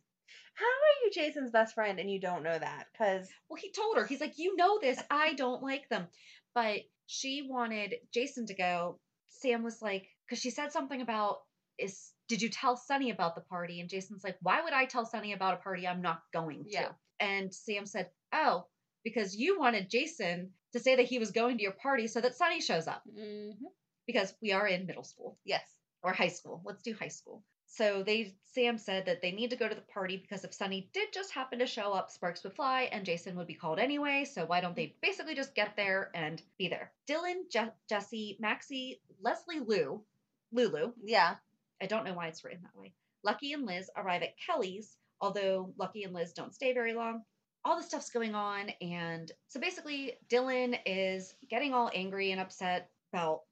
How are you Jason's best friend and you don't know that? Because Well, he told her, he's like, you know this. I don't like them. But she wanted Jason to go. Sam was like, because she said something about, is did you tell Sonny about the party? And Jason's like, why would I tell Sonny about a party I'm not going to? Yeah. And Sam said, oh, because you wanted Jason to say that he was going to your party so that Sonny shows up. mm-hmm. Because we are in middle school yes. or high school. Let's do high school. So they Sam said that they need to go to the party because if Sonny did just happen to show up, sparks would fly and Jason would be called anyway. So why don't they basically just get there and be there? Dillon, Je- Jesse, Maxie, Leslie, Lou, Lulu. Yeah. I don't know why it's written that way. Lucky and Liz arrive at Kelly's, although Lucky and Liz don't stay very long. All the stuff's going on, and so basically, Dillon is getting all angry and upset about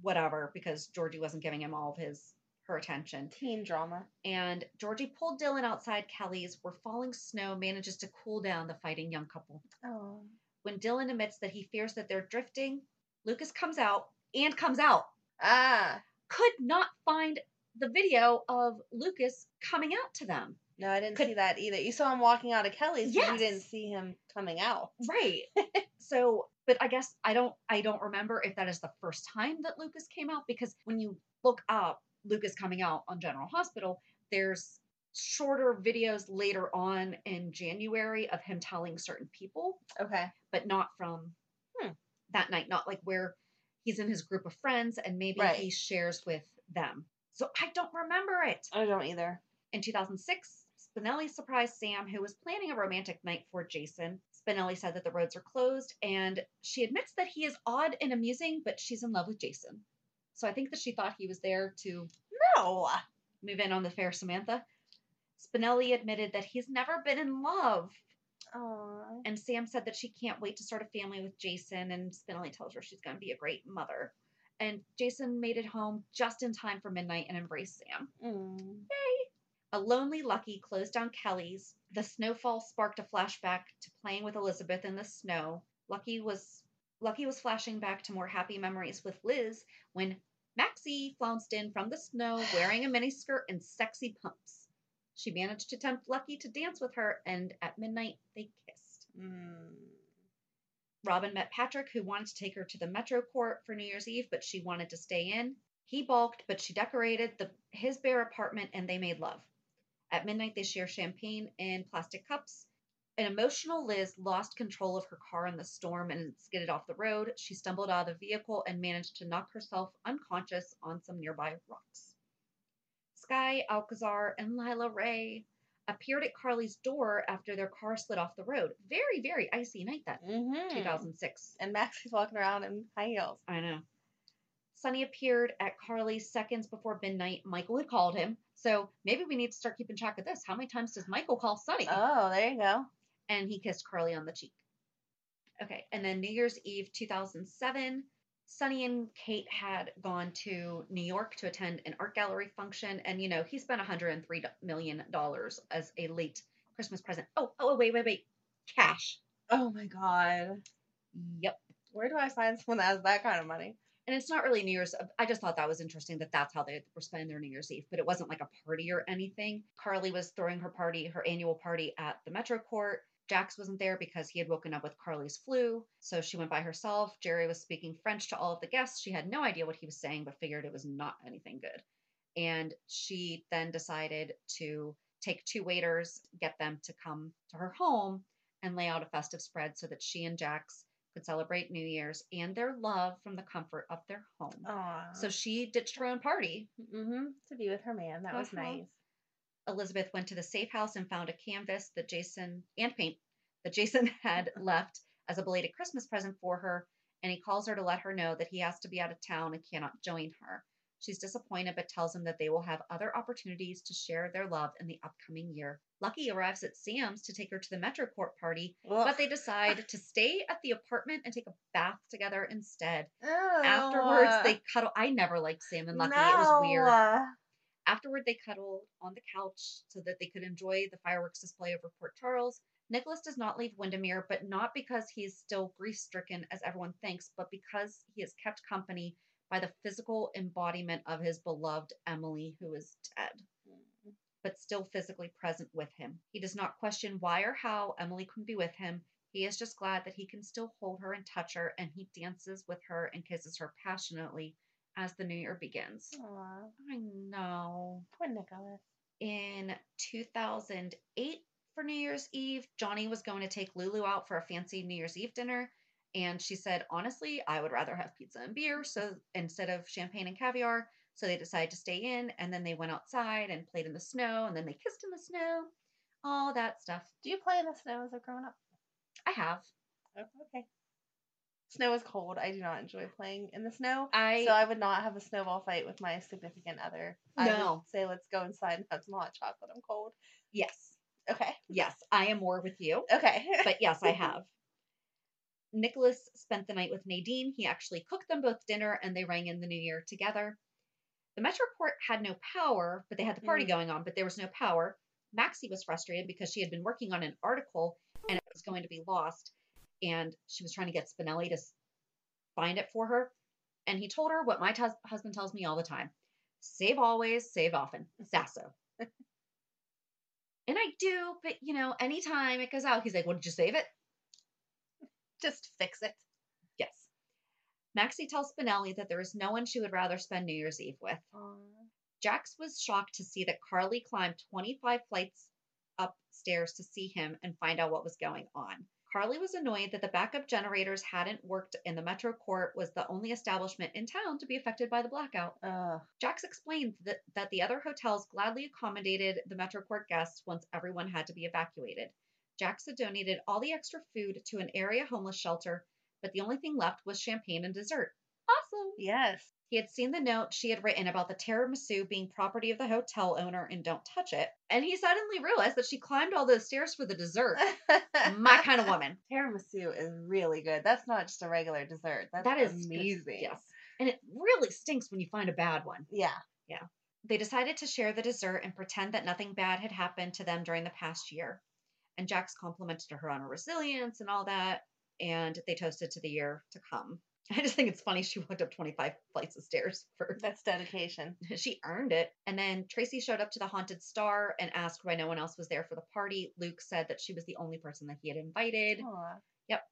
whatever because Georgie wasn't giving him all of his her attention. Teen drama. And Georgie pulled Dillon outside Kelly's, where falling snow manages to cool down the fighting young couple. Oh. When Dillon admits that he fears that they're drifting, Lucas comes out and comes out. Ah. Could not find the video of Lucas coming out to them. No, I didn't Could- see that either. You saw him walking out of Kelly's, but you didn't see him coming out. Right. so, but I guess I don't I don't remember if that is the first time that Lucas came out because when you look up Lucas coming out on General Hospital, there's shorter videos later on in January of him telling certain people, Okay. but not from Hmm. that night, not like where he's in his group of friends and maybe Right. he shares with them. So I don't remember it. I don't either. In 2006, Spinelli surprised Sam, who was planning a romantic night for Jason. Spinelli said that the roads are closed, and she admits that he is odd and amusing, but she's in love with Jason. So I think that she thought he was there to No. move in on the fair Samantha. Spinelli admitted that he's never been in love, Oh. and Sam said that she can't wait to start a family with Jason, and Spinelli tells her she's going to be a great mother. And Jason made it home just in time for midnight and embraced Sam. Mm. A lonely Lucky closed down Kelly's. The snowfall sparked a flashback to playing with Elizabeth in the snow. Lucky was Lucky was flashing back to more happy memories with Liz when Maxie flounced in from the snow wearing a miniskirt and sexy pumps. She managed to tempt Lucky to dance with her, and at midnight they kissed. Mm. Robin met Patrick, who wanted to take her to the Metro Court for New Year's Eve, but she wanted to stay in. He balked, but she decorated the, his bare apartment and they made love. At midnight, they share champagne in plastic cups. An emotional Liz lost control of her car in the storm and skidded off the road. She stumbled out of the vehicle and managed to knock herself unconscious on some nearby rocks. Skye, Alcazar, and Lila Rae appeared at Carly's door after their car slid off the road. Very, very icy night that Mm-hmm. 2006. And Max Maxie's walking around in high heels. I know. Sonny appeared at Carly's seconds before midnight. Michael had called him. So maybe we need to start keeping track of this. How many times does Michael call Sonny? Oh, there you go. And he kissed Carly on the cheek. Okay, and then New Year's Eve 2007, Sonny and Kate had gone to New York to attend an art gallery function, and you know he spent 103 million dollars as a late Christmas present. Oh, oh, oh, wait, wait, wait, cash. Oh my god. Yep. Where do I find someone that has that kind of money? And it's not really New Year's. I just thought that was interesting that that's how they were spending their New Year's Eve, but it wasn't like a party or anything. Carly was throwing her party, her annual party at the Metro Court. Jax wasn't there because he had woken up with Carly's flu, so she went by herself. Jerry was speaking French to all of the guests. She had no idea what he was saying, but figured it was not anything good. And she then decided to take two waiters, get them to come to her home and lay out a festive spread so that she and Jax could celebrate New Year's and their love from the comfort of their home. Aw. So she ditched her own party. mm-hmm, to be with her man. That was Uh-huh. nice. Elizabeth went to the safe house and found a canvas that Jason and paint that Jason had left as a belated Christmas present for her, and he calls her to let her know that he has to be out of town and cannot join her. She's disappointed but tells him that they will have other opportunities to share their love in the upcoming year. Lucky arrives at Sam's to take her to the Metro Court party, but they decide to stay at the apartment and take a bath together instead. Afterwards, Oh, they cuddle. I never liked Sam and Lucky. It was weird. Afterward, they cuddled on the couch so that they could enjoy the fireworks display over Port Charles. Nicholas does not leave Wyndemere, but not because he is still grief stricken as everyone thinks, but because he is kept company by the physical embodiment of his beloved Emily, who is dead, but still physically present with him. He does not question why or how Emily couldn't be with him. He is just glad that he can still hold her and touch her, and he dances with her and kisses her passionately as the new year begins. Aw, I know. poor Nicholas. In 2008, for New Year's Eve, Johnny was going to take Lulu out for a fancy New Year's Eve dinner. And she said, honestly, I would rather have pizza and beer so instead of champagne and caviar. So they decided to stay in and then they went outside and played in the snow and then they kissed in the snow. All that stuff. Do you play in the snow as a grown up? I have. Oh, okay. Snow is cold. I do not enjoy playing in the snow. I so I would not have a snowball fight with my significant other. I No. would say let's go inside and have some hot chocolate. I'm cold. yes. Okay. Yes, I am more with you. Okay. but yes, I have. Nicholas spent the night with Nadine. He actually cooked them both dinner and they rang in the new year together. The Metro Court had no power, but they had the party Mm. going on, but there was no power. Maxie was frustrated because she had been working on an article and it was going to be lost. And she was trying to get Spinelli to find it for her. And he told her what my tus- husband tells me all the time save always, save often. Sasso. and I do, but you know, anytime it goes out, he's like, What did you save it? Just fix it. Yes. Maxie tells Spinelli that there is no one she would rather spend New Year's Eve with. Jax was shocked to see that Carly climbed 25 flights upstairs to see him and find out what was going on. Carly was annoyed that the backup generators hadn't worked and the Metro Court was the only establishment in town to be affected by the blackout. Ugh. Jax explained that, that the other hotels gladly accommodated the Metro Court guests once everyone had to be evacuated. Jax had donated all the extra food to an area homeless shelter, but the only thing left was champagne and dessert. Awesome! Yes. He had seen the note she had written about the tiramisu being property of the hotel owner and don't touch it, and he suddenly realized that she climbed all those stairs for the dessert. My kind of woman. Tiramisu is really good. That's not just a regular dessert. That's That is good- amazing. Yes. And it really stinks when you find a bad one. Yeah. Yeah. They decided to share the dessert and pretend that nothing bad had happened to them during the past year. And Jax complimented her on her resilience and all that, and they toasted to the year to come. I just think it's funny she walked up 25 flights of stairs for That's dedication. she earned it. And then Tracy showed up to the Haunted Star and asked why no one else was there for the party. Luke said that she was the only person that he had invited. yep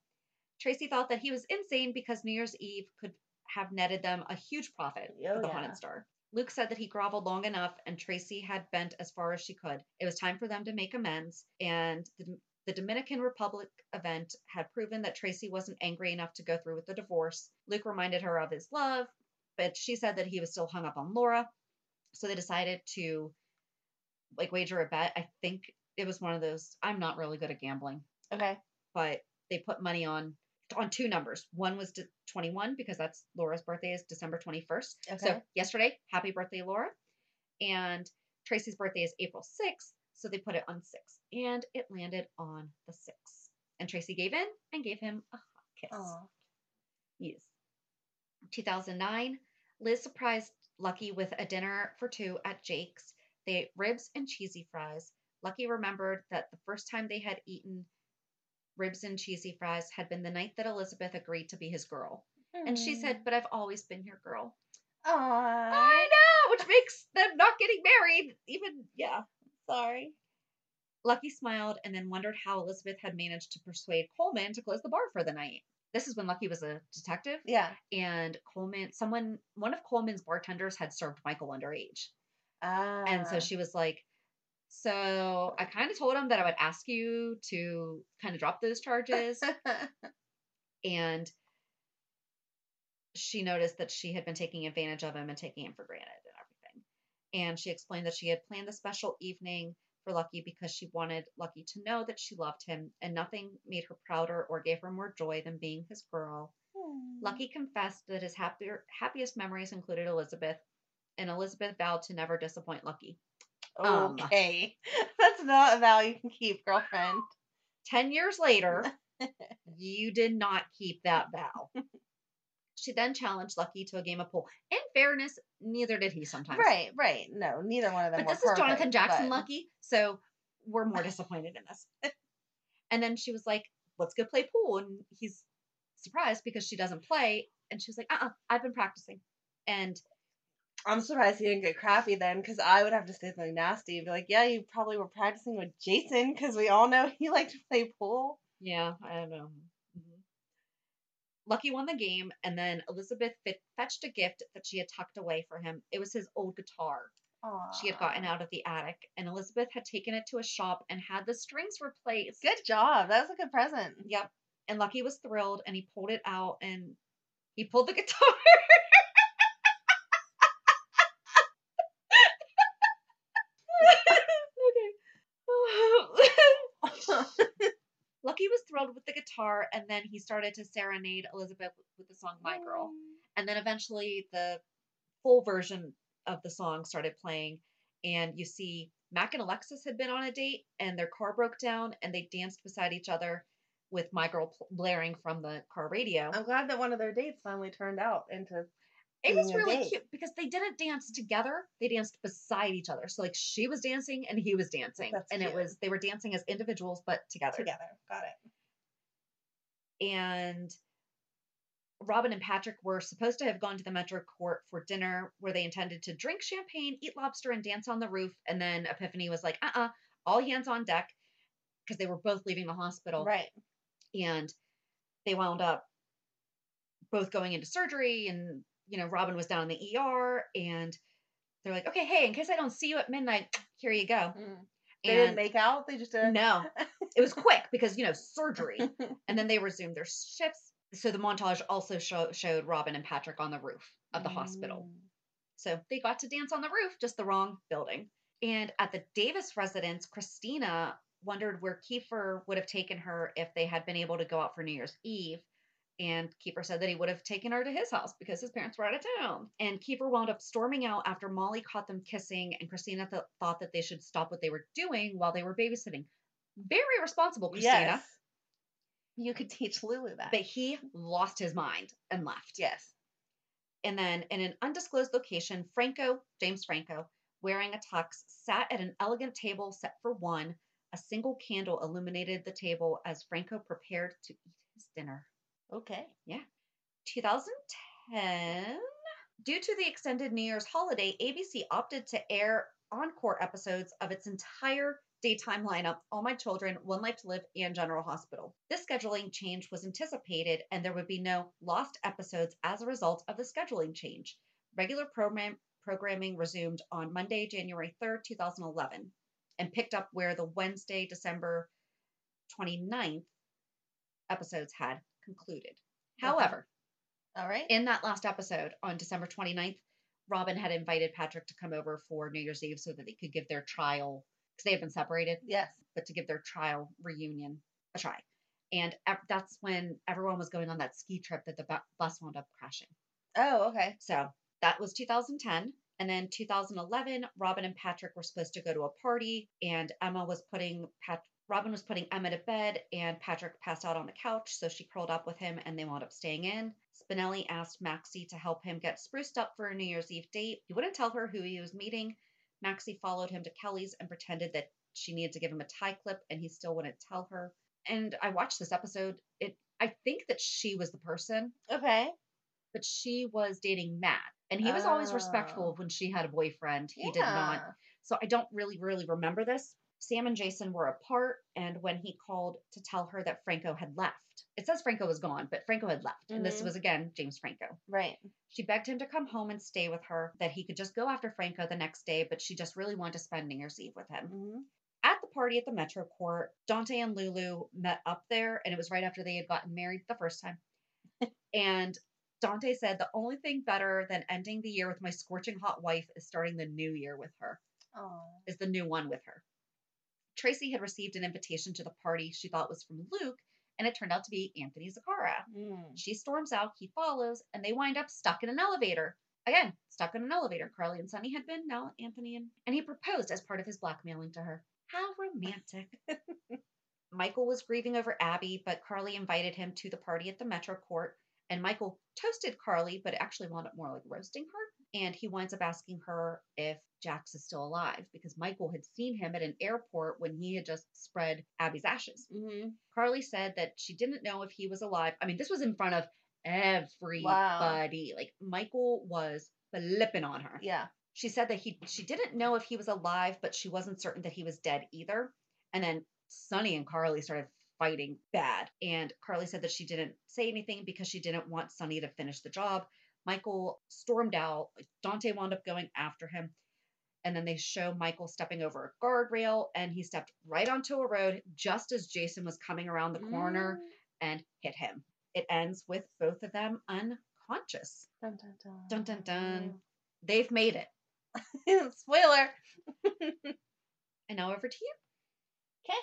Tracy thought that he was insane because New Year's Eve could have netted them a huge profit Oh, for the yeah. Haunted Star. Luke said that he groveled long enough and Tracy had bent as far as she could. It was time for them to make amends, and the, the Dominican Republic event had proven that Tracy wasn't angry enough to go through with the divorce. Luke reminded her of his love, but she said that he was still hung up on Laura. So they decided to like wager a bet. I think it was one of those I'm not really good at gambling Okay. but they put money on on two numbers. One was de- 21 because that's Laura's birthday is December 21st. Okay. So yesterday, happy birthday, Laura. And Tracy's birthday is April 6th, so they put it on 6. And it landed on the six. And Tracy gave in and gave him a hot kiss. Aw. Yes. 2009, Liz surprised Lucky with a dinner for two at Jake's. They ate ribs and cheesy fries. Lucky remembered that the first time they had eaten ribs and cheesy fries had been the night that Elizabeth agreed to be his girl. And she said, But I've always been your girl. Aw. I know, which makes them not getting married even, yeah. Sorry. Lucky smiled and then wondered how Elizabeth had managed to persuade Coleman to close the bar for the night. This is when Lucky was a detective. Yeah. and Coleman, someone, one of Coleman's bartenders had served Michael underage. Ah. And so she was like, So I kind of told him that I would ask you to kind of drop those charges. and she noticed that she had been taking advantage of him and taking him for granted and she explained that she had planned the special evening for Lucky because she wanted Lucky to know that she loved him, and nothing made her prouder or gave her more joy than being his girl. Lucky confessed that his happier, happiest memories included Elizabeth, and Elizabeth vowed to never disappoint Lucky. Um, Okay. That's not a vow you can keep, girlfriend. 10 years later, you did not keep that vow. She then challenged Lucky to a game of pool. In fairness, neither did he sometimes. Right, right. No, neither one of them But this is Jonathan Jackson but- Lucky, so we're more disappointed in this. and then she was like, let's go play pool. And he's surprised because she doesn't play. And she was like, uh uh-uh, uh, i have been practicing. And I'm surprised he didn't get crappy then, because I would have to say something nasty and be like, yeah, you probably were practicing with Jason, because we all know he liked to play pool. yeah, I don't know. Lucky won the game, and then Elizabeth fit, fetched a gift that she had tucked away for him. It was his old guitar. she had gotten out of the attic, and Elizabeth had taken it to a shop and had the strings replaced. Good job. That was a good present. Yep. And Lucky was thrilled, and he pulled it out, and he pulled the guitar. okay. Lucky was thrilled with the guitar, and then he started to serenade Elizabeth with the song "My Girl." And then eventually the full version of the song started playing, and you see Mac and Alexis had been on a date, and their car broke down, and they danced beside each other with "My Girl" pl- blaring from the car radio. I'm glad that one of their dates finally turned out into. it was really date. cute because they didn't dance together; they danced beside each other. So like she was dancing and he was dancing, That's and it was they were dancing as individuals but together. Together. Got it. And Robin and Patrick were supposed to have gone to the Metro Court for dinner where they intended to drink champagne, eat lobster, and dance on the roof. And then Epiphany was like, uh uh all hands on deck because they were both leaving the hospital. Right. And they wound up both going into surgery. And, you know, Robin was down in the ER. And they're like, okay, hey, in case I don't see you at midnight, here you go. Mm. They And didn't make out. They just did. no, it was quick because, you know, surgery and then they resumed their shifts. So the montage also show, showed Robin and Patrick on the roof of the hospital. Mm. So they got to dance on the roof, just the wrong building. And at the Davis residence, Christina wondered where Kiefer would have taken her if they had been able to go out for New Year's Eve. And Kiefer said that he would have taken her to his house because his parents were out of town. And Kiefer wound up storming out after Molly caught them kissing, and Christina th- thought that they should stop what they were doing while they were babysitting. Very responsible, Christina. Yes. You could teach Lulu that. But he lost his mind and left. yes. And then in an undisclosed location, Franco, James Franco, wearing a tux, sat at an elegant table set for one. A single candle illuminated the table as Franco prepared to eat his dinner. Okay. Yeah. 2010. Due to the extended New Year's holiday, ABC opted to air encore episodes of its entire daytime lineup All My Children, One Life to Live, and General Hospital. This scheduling change was anticipated, and there would be no lost episodes as a result of the scheduling change. Regular program- programming resumed on Monday, January 3rd, 2011, and picked up where the Wednesday, December 29th episodes had concluded. However, All right. in that last episode on December 29th, Robin had invited Patrick to come over for New Year's Eve so that they could give their trial, because they had been separated, yes. but to give their trial reunion a try. And ev- that's when everyone was going on that ski trip that the bu- bus wound up crashing. Oh, okay. So that was 2010. And then 2011, Robin and Patrick were supposed to go to a party, and Emma was putting Pat. Robin was putting Emma to bed, and Patrick passed out on the couch, so she curled up with him, and they wound up staying in. Spinelli asked Maxie to help him get spruced up for a New Year's Eve date. He wouldn't tell her who he was meeting. Maxie followed him to Kelly's and pretended that she needed to give him a tie clip, and he still wouldn't tell her. And I watched this episode. It I think that she was the person Okay. but she was dating Matt. And he was always Oh. respectful when she had a boyfriend. He did not. So I don't really, really remember this. Sam and Jason were apart, and when he called to tell her that Franco had left, it says Franco was gone, but Franco had left. And this Mhm. was again James Franco. Right. She begged him to come home and stay with her, that he could just go after Franco the next day, but she just really wanted to spend New Year's Eve with him. hmm At the party at the Metro Court, Dante and Lulu met up there, and it was right after they had gotten married the first time. and Dante said, The only thing better than ending the year with my scorching hot wife is starting the new year with her, Oh. is the new one with her. Tracy had received an invitation to the party she thought was from Luke, and it turned out to be Anthony Zacchara. Mm. She storms out, he follows, and they wind up stuck in an elevator. Again, stuck in an elevator. Carly and Sonny had been, now Anthony and and he proposed as part of his blackmailing to her. How romantic. Michael was grieving over Abby, but Carly invited him to the party at the Metro Court, and Michael toasted Carly, but it actually wound up more like roasting her. And he winds up asking her if Jax is still alive because Michael had seen him at an airport when he had just spread Abby's ashes. hmm Carly said that she didn't know if he was alive. I mean, this was in front of everybody. Wow. Like Michael was flipping on her. Yeah. She said that he she didn't know if he was alive, but she wasn't certain that he was dead either. And then Sonny and Carly started fighting bad. And Carly said that she didn't say anything because she didn't want Sonny to finish the job. Michael stormed out. Dante wound up going after him. And then they show Michael stepping over a guardrail and he stepped right onto a road just as Jason was coming around the corner mm. and hit him. It ends with both of them unconscious. Dun, dun, dun. Dun dun dun. They've made it. Spoiler. And now over to you. Okay.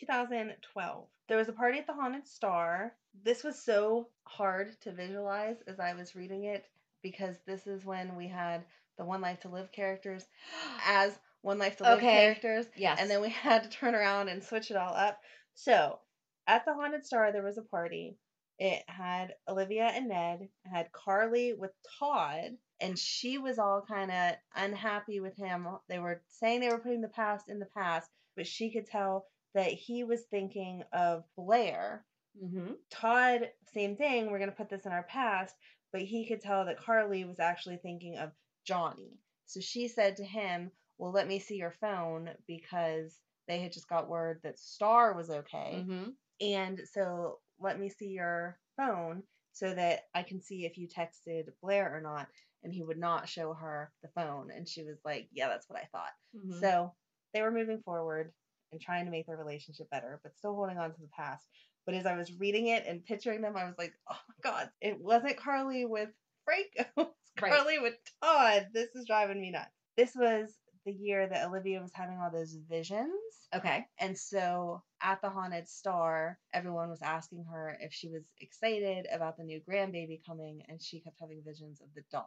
2012. There was a party at the Haunted Star. This was so hard to visualize as I was reading it because this is when we had the One Life to Live characters as One Life to Live Okay. characters. Yes. And then we had to turn around and switch it all up. So at the Haunted Star, there was a party. It had Olivia and Ned, had Carly with Todd, and she was all kind of unhappy with him. They were saying they were putting the past in the past, but she could tell that he was thinking of Blair. mm-hmm. Todd, same thing, we're going to put this in our past, but he could tell that Carly was actually thinking of Johnny. So she said to him, Well, let me see your phone because they had just got word that Starr was okay. Mm-hmm. And so let me see your phone so that I can see if you texted Blair or not. And he would not show her the phone. And she was like, Yeah, that's what I thought. Mm-hmm. So they were moving forward and trying to make their relationship better, but still holding on to the past. But as I was reading it and picturing them, I was like, oh my God, it wasn't Carly with Franco. It's Right. Carly with Todd. This is driving me nuts. This was the year that Olivia was having all those visions. okay. And so at the Haunted Star, everyone was asking her if she was excited about the new grandbaby coming, and she kept having visions of the dog.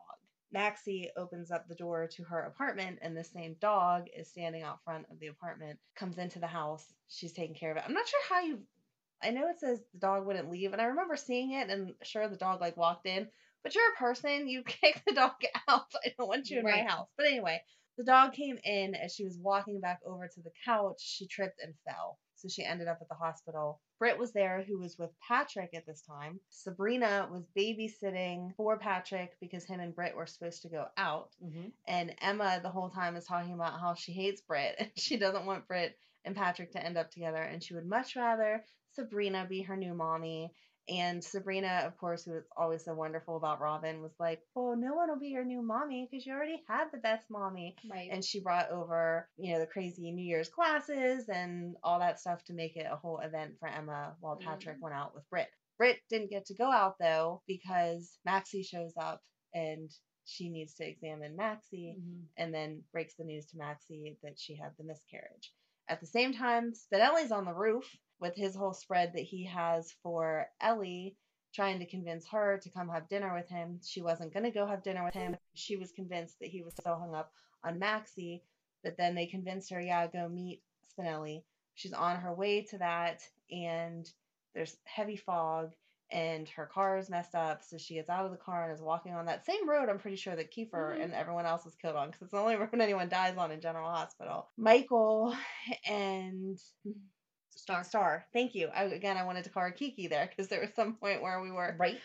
Maxie opens up the door to her apartment, and the same dog is standing out front of the apartment, comes into the house. She's taking care of it. I'm not sure how you. I know it says the dog wouldn't leave, and I remember seeing it, and sure, the dog like walked in, but you're a person, you kick the dog out. I don't want you in Right. my house. But anyway, the dog came in as she was walking back over to the couch. She tripped and fell. So she ended up at the hospital. Britt was there, who was with Patrick at this time. Sabrina was babysitting for Patrick because him and Britt were supposed to go out. Mm-hmm. And Emma, the whole time, is talking about how she hates Britt and she doesn't want Britt and Patrick to end up together. And she would much rather Sabrina be her new mommy. And Sabrina, of course, who was always so wonderful about Robin, was like, Well, no one will be your new mommy because you already had the best mommy Right. and she brought over you know the crazy new year's classes and all that stuff to make it a whole event for emma while patrick Mm. went out with Britt. Britt didn't get to go out though because maxie shows up and she needs to examine maxie Mhm. and then breaks the news to maxie that she had the miscarriage at the same time spinelli's on the roof with his whole spread that he has for ellie trying to convince her to come have dinner with him. She wasn't going to go have dinner with him. She was convinced that he was so hung up on Maxie that then they convinced her, yeah, go meet Spinelli. She's on her way to that, and there's heavy fog, and her car is messed up. So she gets out of the car and is walking on that same road. I'm pretty sure that Kiefer Mhm. and everyone else was killed on because it's the only road anyone dies on in General Hospital. Michael and Starr. Starr, thank you. I, again, I wanted to call her Kiki there because there was some point where we were Right.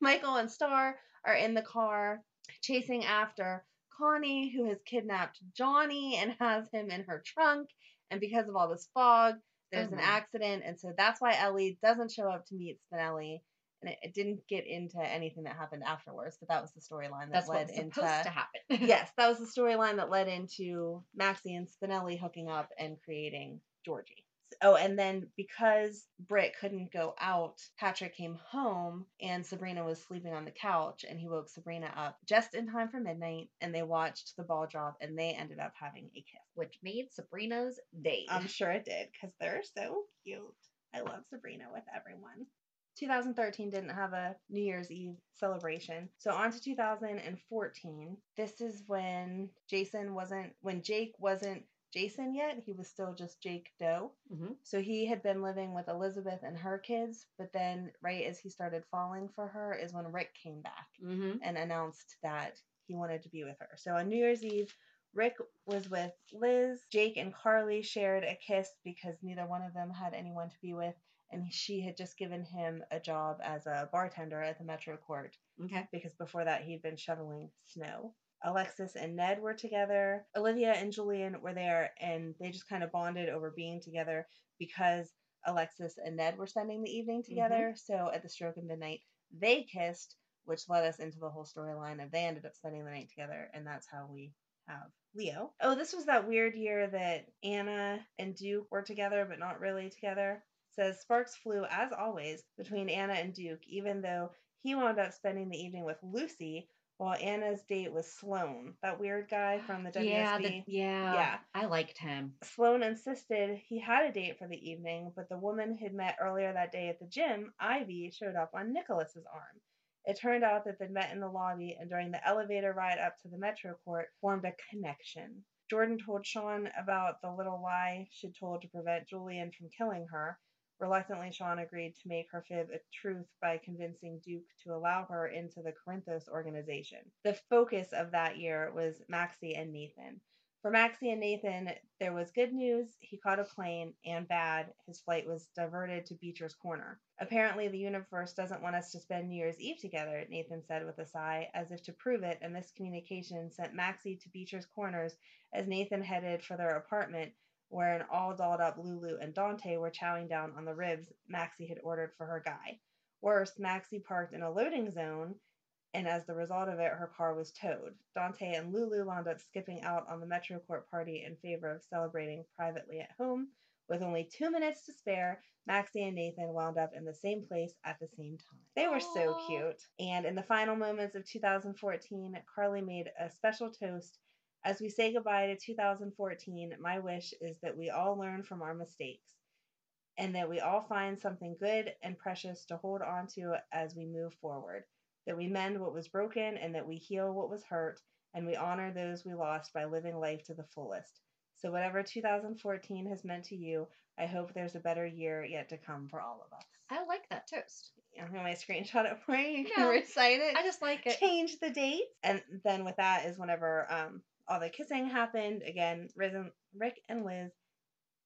Michael and Starr are in the car chasing after Connie, who has kidnapped Johnny and has him in her trunk. And because of all this fog, there's an mm-hmm. accident. And so that's why Ellie doesn't show up to meet Spinelli. And it, it didn't get into anything that happened afterwards, but that was the storyline that That's led what's into. supposed to happen. yes, that was the storyline that led into Maxie and Spinelli hooking up and creating Georgie. Oh, and then because Britt couldn't go out, Patrick came home and Sabrina was sleeping on the couch and he woke Sabrina up just in time for midnight and they watched the ball drop and they ended up having a kiss. Which made Sabrina's day. I'm sure it did because they're so cute. I love Sabrina with everyone. 2013 didn't have a New Year's Eve celebration. So on to 2014. This is when Jason wasn't, when Jake wasn't Jason yet. He was still just Jake Doe. hmm So he had been living with Elizabeth and her kids, but then right as he started falling for her is when Rick came back hmm and announced that he wanted to be with her. So on New Year's Eve, Rick was with Liz. Jake and Carly shared a kiss because neither one of them had anyone to be with, and she had just given him a job as a bartender at the Metro Court Okay. because before that he'd been shoveling snow. Alexis and Ned were together. Olivia and Julian were there, and they just kind of bonded over being together because Alexis and Ned were spending the evening mm-hmm. together. So at the stroke of midnight, they kissed, which led us into the whole storyline of they ended up spending the night together, and that's how we have Leo. Oh, this was that weird year that Anna and Duke were together, but not really together. Says sparks flew as always between Anna and Duke, even though he wound up spending the evening with Lucy while Anna's date was Sloan, that weird guy from the WSB. Yeah, the, yeah. Yeah. I liked him. Sloan insisted he had a date for the evening, but the woman he'd met earlier that day at the gym, Ivy, showed up on Nicholas's arm. It turned out that they'd met in the lobby and during the elevator ride up to the Metro Court formed a connection. Jordan told Sean about the little lie she'd told to prevent Julian from killing her. Reluctantly, Sean agreed to make her fib a truth by convincing Duke to allow her into the Corinthos organization. The focus of that year was Maxie and Nathan. For Maxie and Nathan, there was good news. He caught a plane, and bad. His flight was diverted to Beecher's Corner. Apparently, the universe doesn't want us to spend New Year's Eve together, Nathan said with a sigh, as if to prove it, and this communication sent Maxie to Beecher's Corners as Nathan headed for their apartment, where an all dolled up Lulu and Dante were chowing down on the ribs Maxie had ordered for her guy. Worse, Maxie parked in a loading zone, and as the result of it, her car was towed. Dante and Lulu wound up skipping out on the Metro Court party in favor of celebrating privately at home. With only two minutes to spare, Maxie and Nathan wound up in the same place at the same time. They were so cute. And in the final moments of 2014, Carly made a special toast as we say goodbye to 2014, my wish is that we all learn from our mistakes and that we all find something good and precious to hold on to as we move forward. That we mend what was broken and that we heal what was hurt and we honor those we lost by living life to the fullest. So, whatever 2014 has meant to you, I hope there's a better year yet to come for all of us. I like that toast. I'm going to screenshot it for you. You can recite it I just like it. change the date. And then with that is whenever um all the kissing happened. Again, Rick and Liz,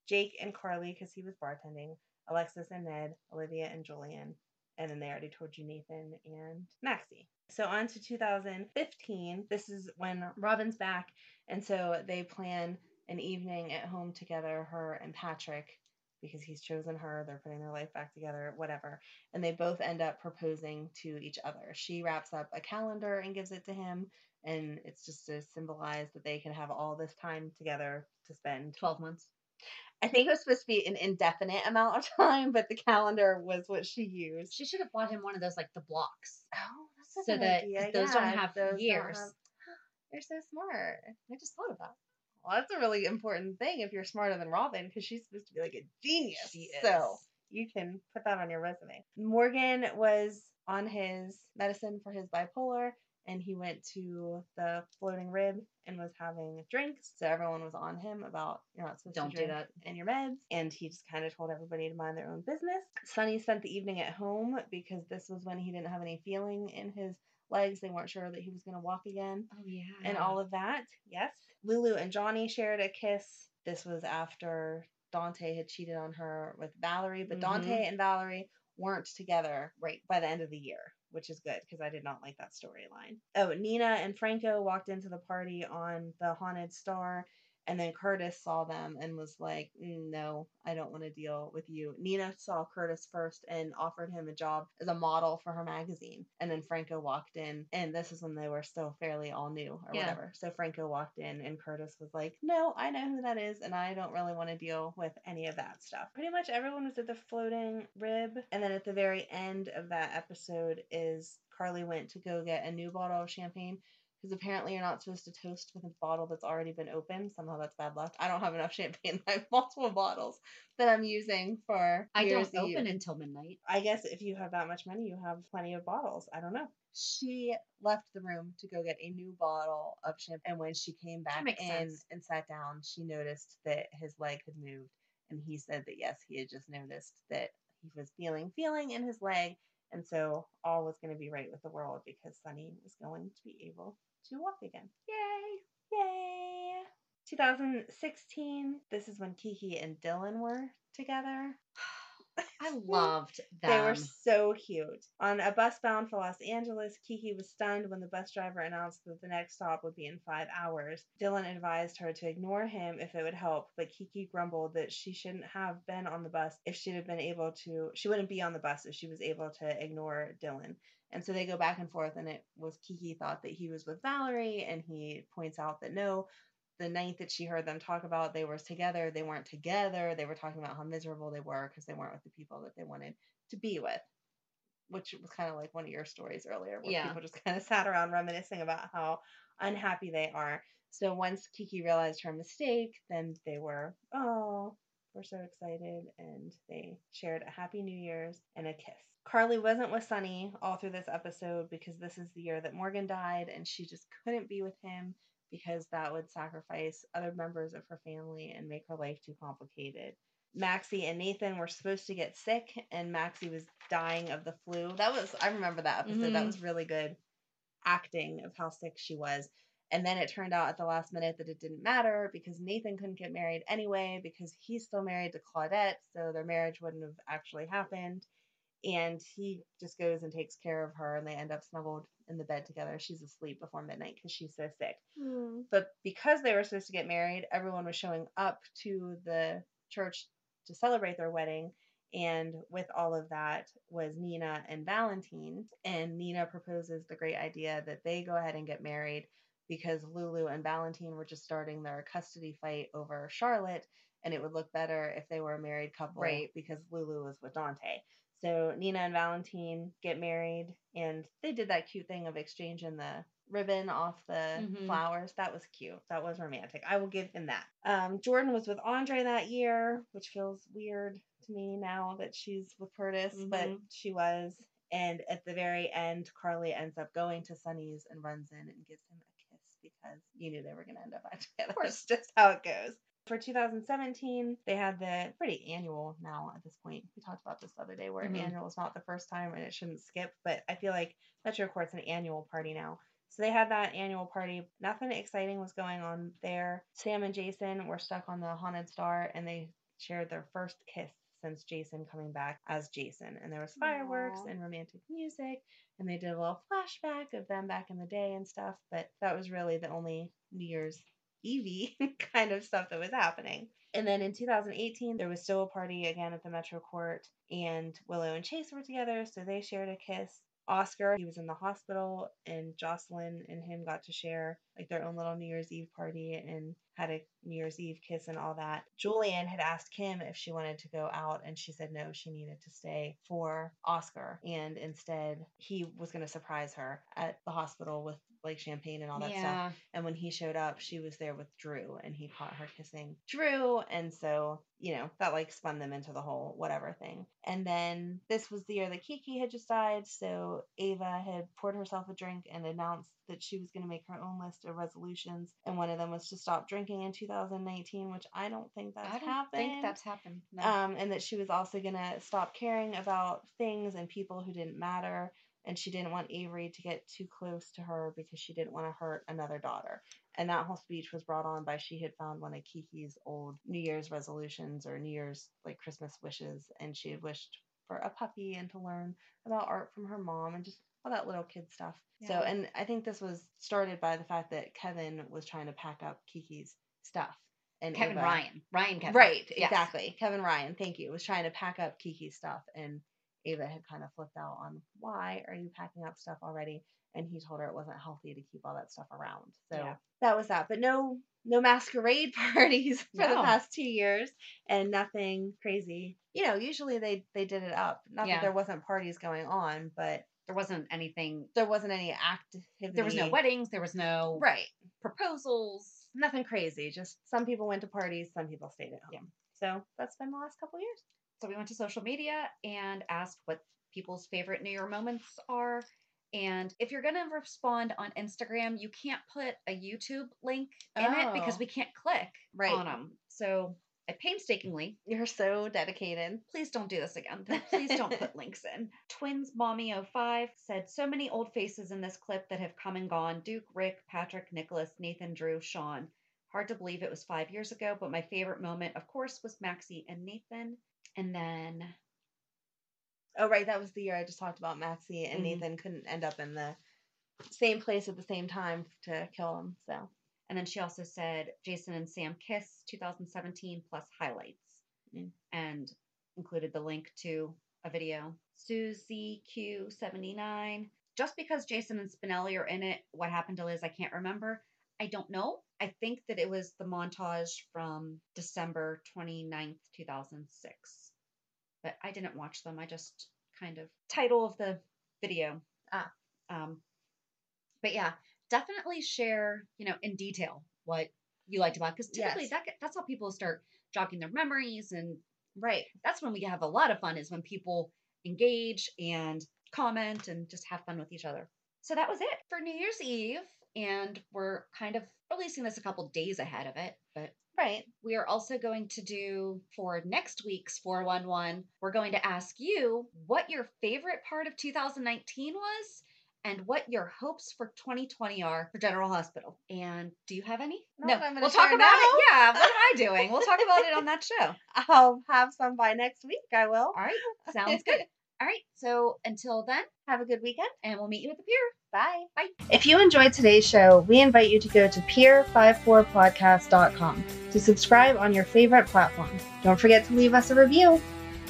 Jake and Carly because he was bartending, Alexis and Ned, Olivia and Julian, and then they already told you Nathan and Maxie. So on to 2015. This is when Robin's back, and so they plan an evening at home together, her and Patrick. Because he's chosen her, they're putting their life back together, whatever and they both end up proposing to each other. She wraps up a calendar and gives it to him, and it's just to symbolize that they can have all this time together to spend. 12 months. I think it was supposed to be an indefinite amount of time, but the calendar was what she used. She should have bought him one of those, like, the blocks. Oh, that's a So good that- idea. those don't have those don't years. have- You're so smart. I just thought of that. Well, that's a really important thing if you're smarter than Robin, because she's supposed to be like a genius. She So you can put that on your resume. Morgan was on his medicine for his bipolar and he went to the floating rib and was having drinks. So everyone was on him about you're not supposed Don't to do drink in your meds. And he just kind of told everybody to mind their own business. Sonny spent the evening at home because this was when he didn't have any feeling in his legs. They weren't sure that he was going to walk again Oh, yeah. and all of that. Yes. Lulu and Johnny shared a kiss. This was after Dante had cheated on her with Valerie, but Mhm. Dante and Valerie weren't together right by the end of the year, which is good because I did not like that storyline. Oh, Nina and Franco walked into the party on the Haunted Star And then Curtis saw them and was like, "Mm, No, I don't want to deal with you. Nina saw Curtis first and offered him a job as a model for her magazine. And then Franco walked in, and this is when they were still fairly all new or Yeah. whatever. So Franco walked in, and Curtis was like, No, I know who that is, and I don't really want to deal with any of that stuff. Pretty much everyone was at the floating rib. And then at the very end of that episode is Carly went to go get a new bottle of champagne because apparently you're not supposed to toast with a bottle that's already been opened. Somehow that's bad luck. I don't have enough champagne. I have multiple bottles that I'm using for I don't Eve. open until midnight. I guess if you have that much money, you have plenty of bottles. I don't know. She left the room to go get a new bottle of champagne. And when she came back in sense. and sat down, she noticed that his leg had moved. And he said that yes, he had just noticed that he was feeling feeling in his leg. And so all was going to be right with the world because Sonny was going to be able to walk again. Yay! Yay! 2016, this is when Kiki and Dillon were together. I loved them. They were so cute. On a bus bound for Los Angeles, Kiki was stunned when the bus driver announced that the next stop would be in five hours. Dillon advised her to ignore him if it would help, but Kiki grumbled that she shouldn't have been on the bus if she'd have been able to. She wouldn't be on the bus if she was able to ignore Dillon. And so they go back and forth, and it was Kiki thought that he was with Valerie, and he points out that no, the night that she heard them talk about they were together, they weren't together. They were talking about how miserable they were because they weren't with the people that they wanted to be with, which was kind of like one of your stories earlier, where Yeah. people just kind of sat around reminiscing about how unhappy they are. So once Kiki realized her mistake, then they were, oh, we're so excited, and they shared a happy New Year's and a kiss. Carly wasn't with Sonny all through this episode because this is the year that Morgan died, and she just couldn't be with him because that would sacrifice other members of her family and make her life too complicated. Maxie and Nathan were supposed to get sick, and Maxie was dying of the flu. That was, I remember that episode. That Mhm. was really good acting of how sick she was. And then it turned out at the last minute that it didn't matter because Nathan couldn't get married anyway because he's still married to Claudette, so their marriage wouldn't have actually happened. And he just goes and takes care of her, and they end up snuggled in the bed together. She's asleep before midnight because she's so sick. Hmm. But because they were supposed to get married, everyone was showing up to the church to celebrate their wedding. And with all of that was Nina and Valentine. And Nina proposes the great idea that they go ahead and get married because Lulu and Valentine were just starting their custody fight over Charlotte. And it would look better if they were a married couple Right. because Lulu was with Dante. So Nina and Valentine get married, and they did that cute thing of exchanging the ribbon off the Mhm. flowers. That was cute. That was romantic. I will give him that. Um, Jordan was with Andre that year, which feels weird to me now that she's with Curtis, but Mhm. she was. And at the very end, Carly ends up going to Sonny's and runs in and gives him a because you knew they were going to end up back together. course, just how it goes. For 2017, they had the pretty annual now at this point. We talked about this the other day where Mhm. annual is not the first time and it shouldn't skip, but I feel like Metro Court's an annual party now. So they had that annual party. Nothing exciting was going on there. Sam and Jason were stuck on the Haunted Star and they shared their first kiss since Jason coming back as Jason. And there was fireworks Aw. and romantic music and they did a little flashback of them back in the day and stuff. But that was really the only New Year's Evie kind of stuff that was happening. And then in 2018, there was still a party again at the Metro Court, and Willow and Chase were together, so they shared a kiss. Oscar, he was in the hospital, and Jocelyn and him got to share like their own little New Year's Eve party and had a New Year's Eve kiss and all that. Julian had asked Kim if she wanted to go out, and she said no, she needed to stay for Oscar. And instead, he was going to surprise her at the hospital with like champagne and all that stuff. yeah. And when he showed up, she was there with Drew and he caught her kissing Drew. And so, you know, that like spun them into the whole whatever thing. And then this was the year that Kiki had just died. So Ava had poured herself a drink and announced that she was going to make her own list of resolutions. And one of them was to stop drinking in 2019, which I don't think that's I don't happened. think that's happened. No. Um, and that she was also going to stop caring about things and people who didn't matter. And she didn't want Avery to get too close to her because she didn't want to hurt another daughter. And that whole speech was brought on by she had found one of Kiki's old New Year's resolutions or New Year's like Christmas wishes. And she had wished for a puppy and to learn about art from her mom and just all that little kid stuff. So, and I think this was started by the fact that Kevin was trying to pack up Kiki's stuff and Kevin Ava- Ryan. Ryan Kevin. Right, Yes. exactly. Kevin Ryan, thank you. Was trying to pack up Kiki's stuff and Ava had kind of flipped out on why are you packing up stuff already? And he told her it wasn't healthy to keep all that stuff around. So Yeah. that was that. But no no masquerade parties for the past two years and nothing crazy. You know, usually they they did it up. Not Yeah. that there wasn't parties going on, but There wasn't anything. there wasn't any activity. There was no weddings. There was no Right. proposals. Nothing crazy. Just some people went to parties, some people stayed at home. Yeah. So that's been the last couple years. So we went to social media and asked what people's favorite New Year moments are. And if you're going to respond on Instagram, you can't put a YouTube link in it because Oh. we can't click Right. on them. So I painstakingly, You're so dedicated. please don't do this again. Please don't put links in. Twins Mommy 05 said so many old faces in this clip that have come and gone. Duke, Rick, Patrick, Nicholas, Nathan, Drew, Sean. Hard to believe it was five years ago, but my favorite moment, of course, was Maxie and Nathan. And then Oh, right. That was the year I just talked about Maxie and Mhm. Nathan couldn't end up in the same place at the same time to kill him. So, And then she also said Jason and Sam Kiss 2017 plus highlights Mm. and included the link to a video. Susie Q79. Just because Jason and Spinelli are in it, what happened to Liz, I can't remember. I don't know. I think that it was the montage from December 29th, 2006. But I didn't watch them. I just kind of title of the video. Ah. Um, but yeah, definitely share, you know, in detail what you liked about because typically Yes. that that's how people start jogging their memories and right. that's when we have a lot of fun is when people engage and comment and just have fun with each other. So that was it for New Year's Eve and we're kind of releasing this a couple days ahead of it, but Right. we are also going to do for next week's 411, we're going to ask you what your favorite part of 2019 was and what your hopes for 2020 are for General Hospital. And do you have any? Not that we'll talk about it. Yeah, what am I doing? We'll talk about it on that show. I'll have some by next week. I will. All right, sounds good. All right, so until then, Have a good weekend. and we'll meet you at the pier. Bye. Bye. If you enjoyed today's show, we invite you to go to pier54podcast.com to subscribe on your favorite platform. Don't forget to leave us a review.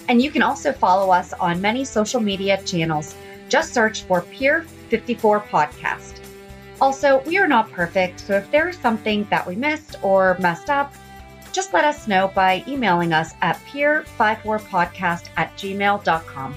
And you can also follow us on many social media channels. Just search for Pier 54 Podcast. Also, we are not perfect, so if there is something that we missed or messed up, just let us know by emailing us at peer54podcast at gmail.com.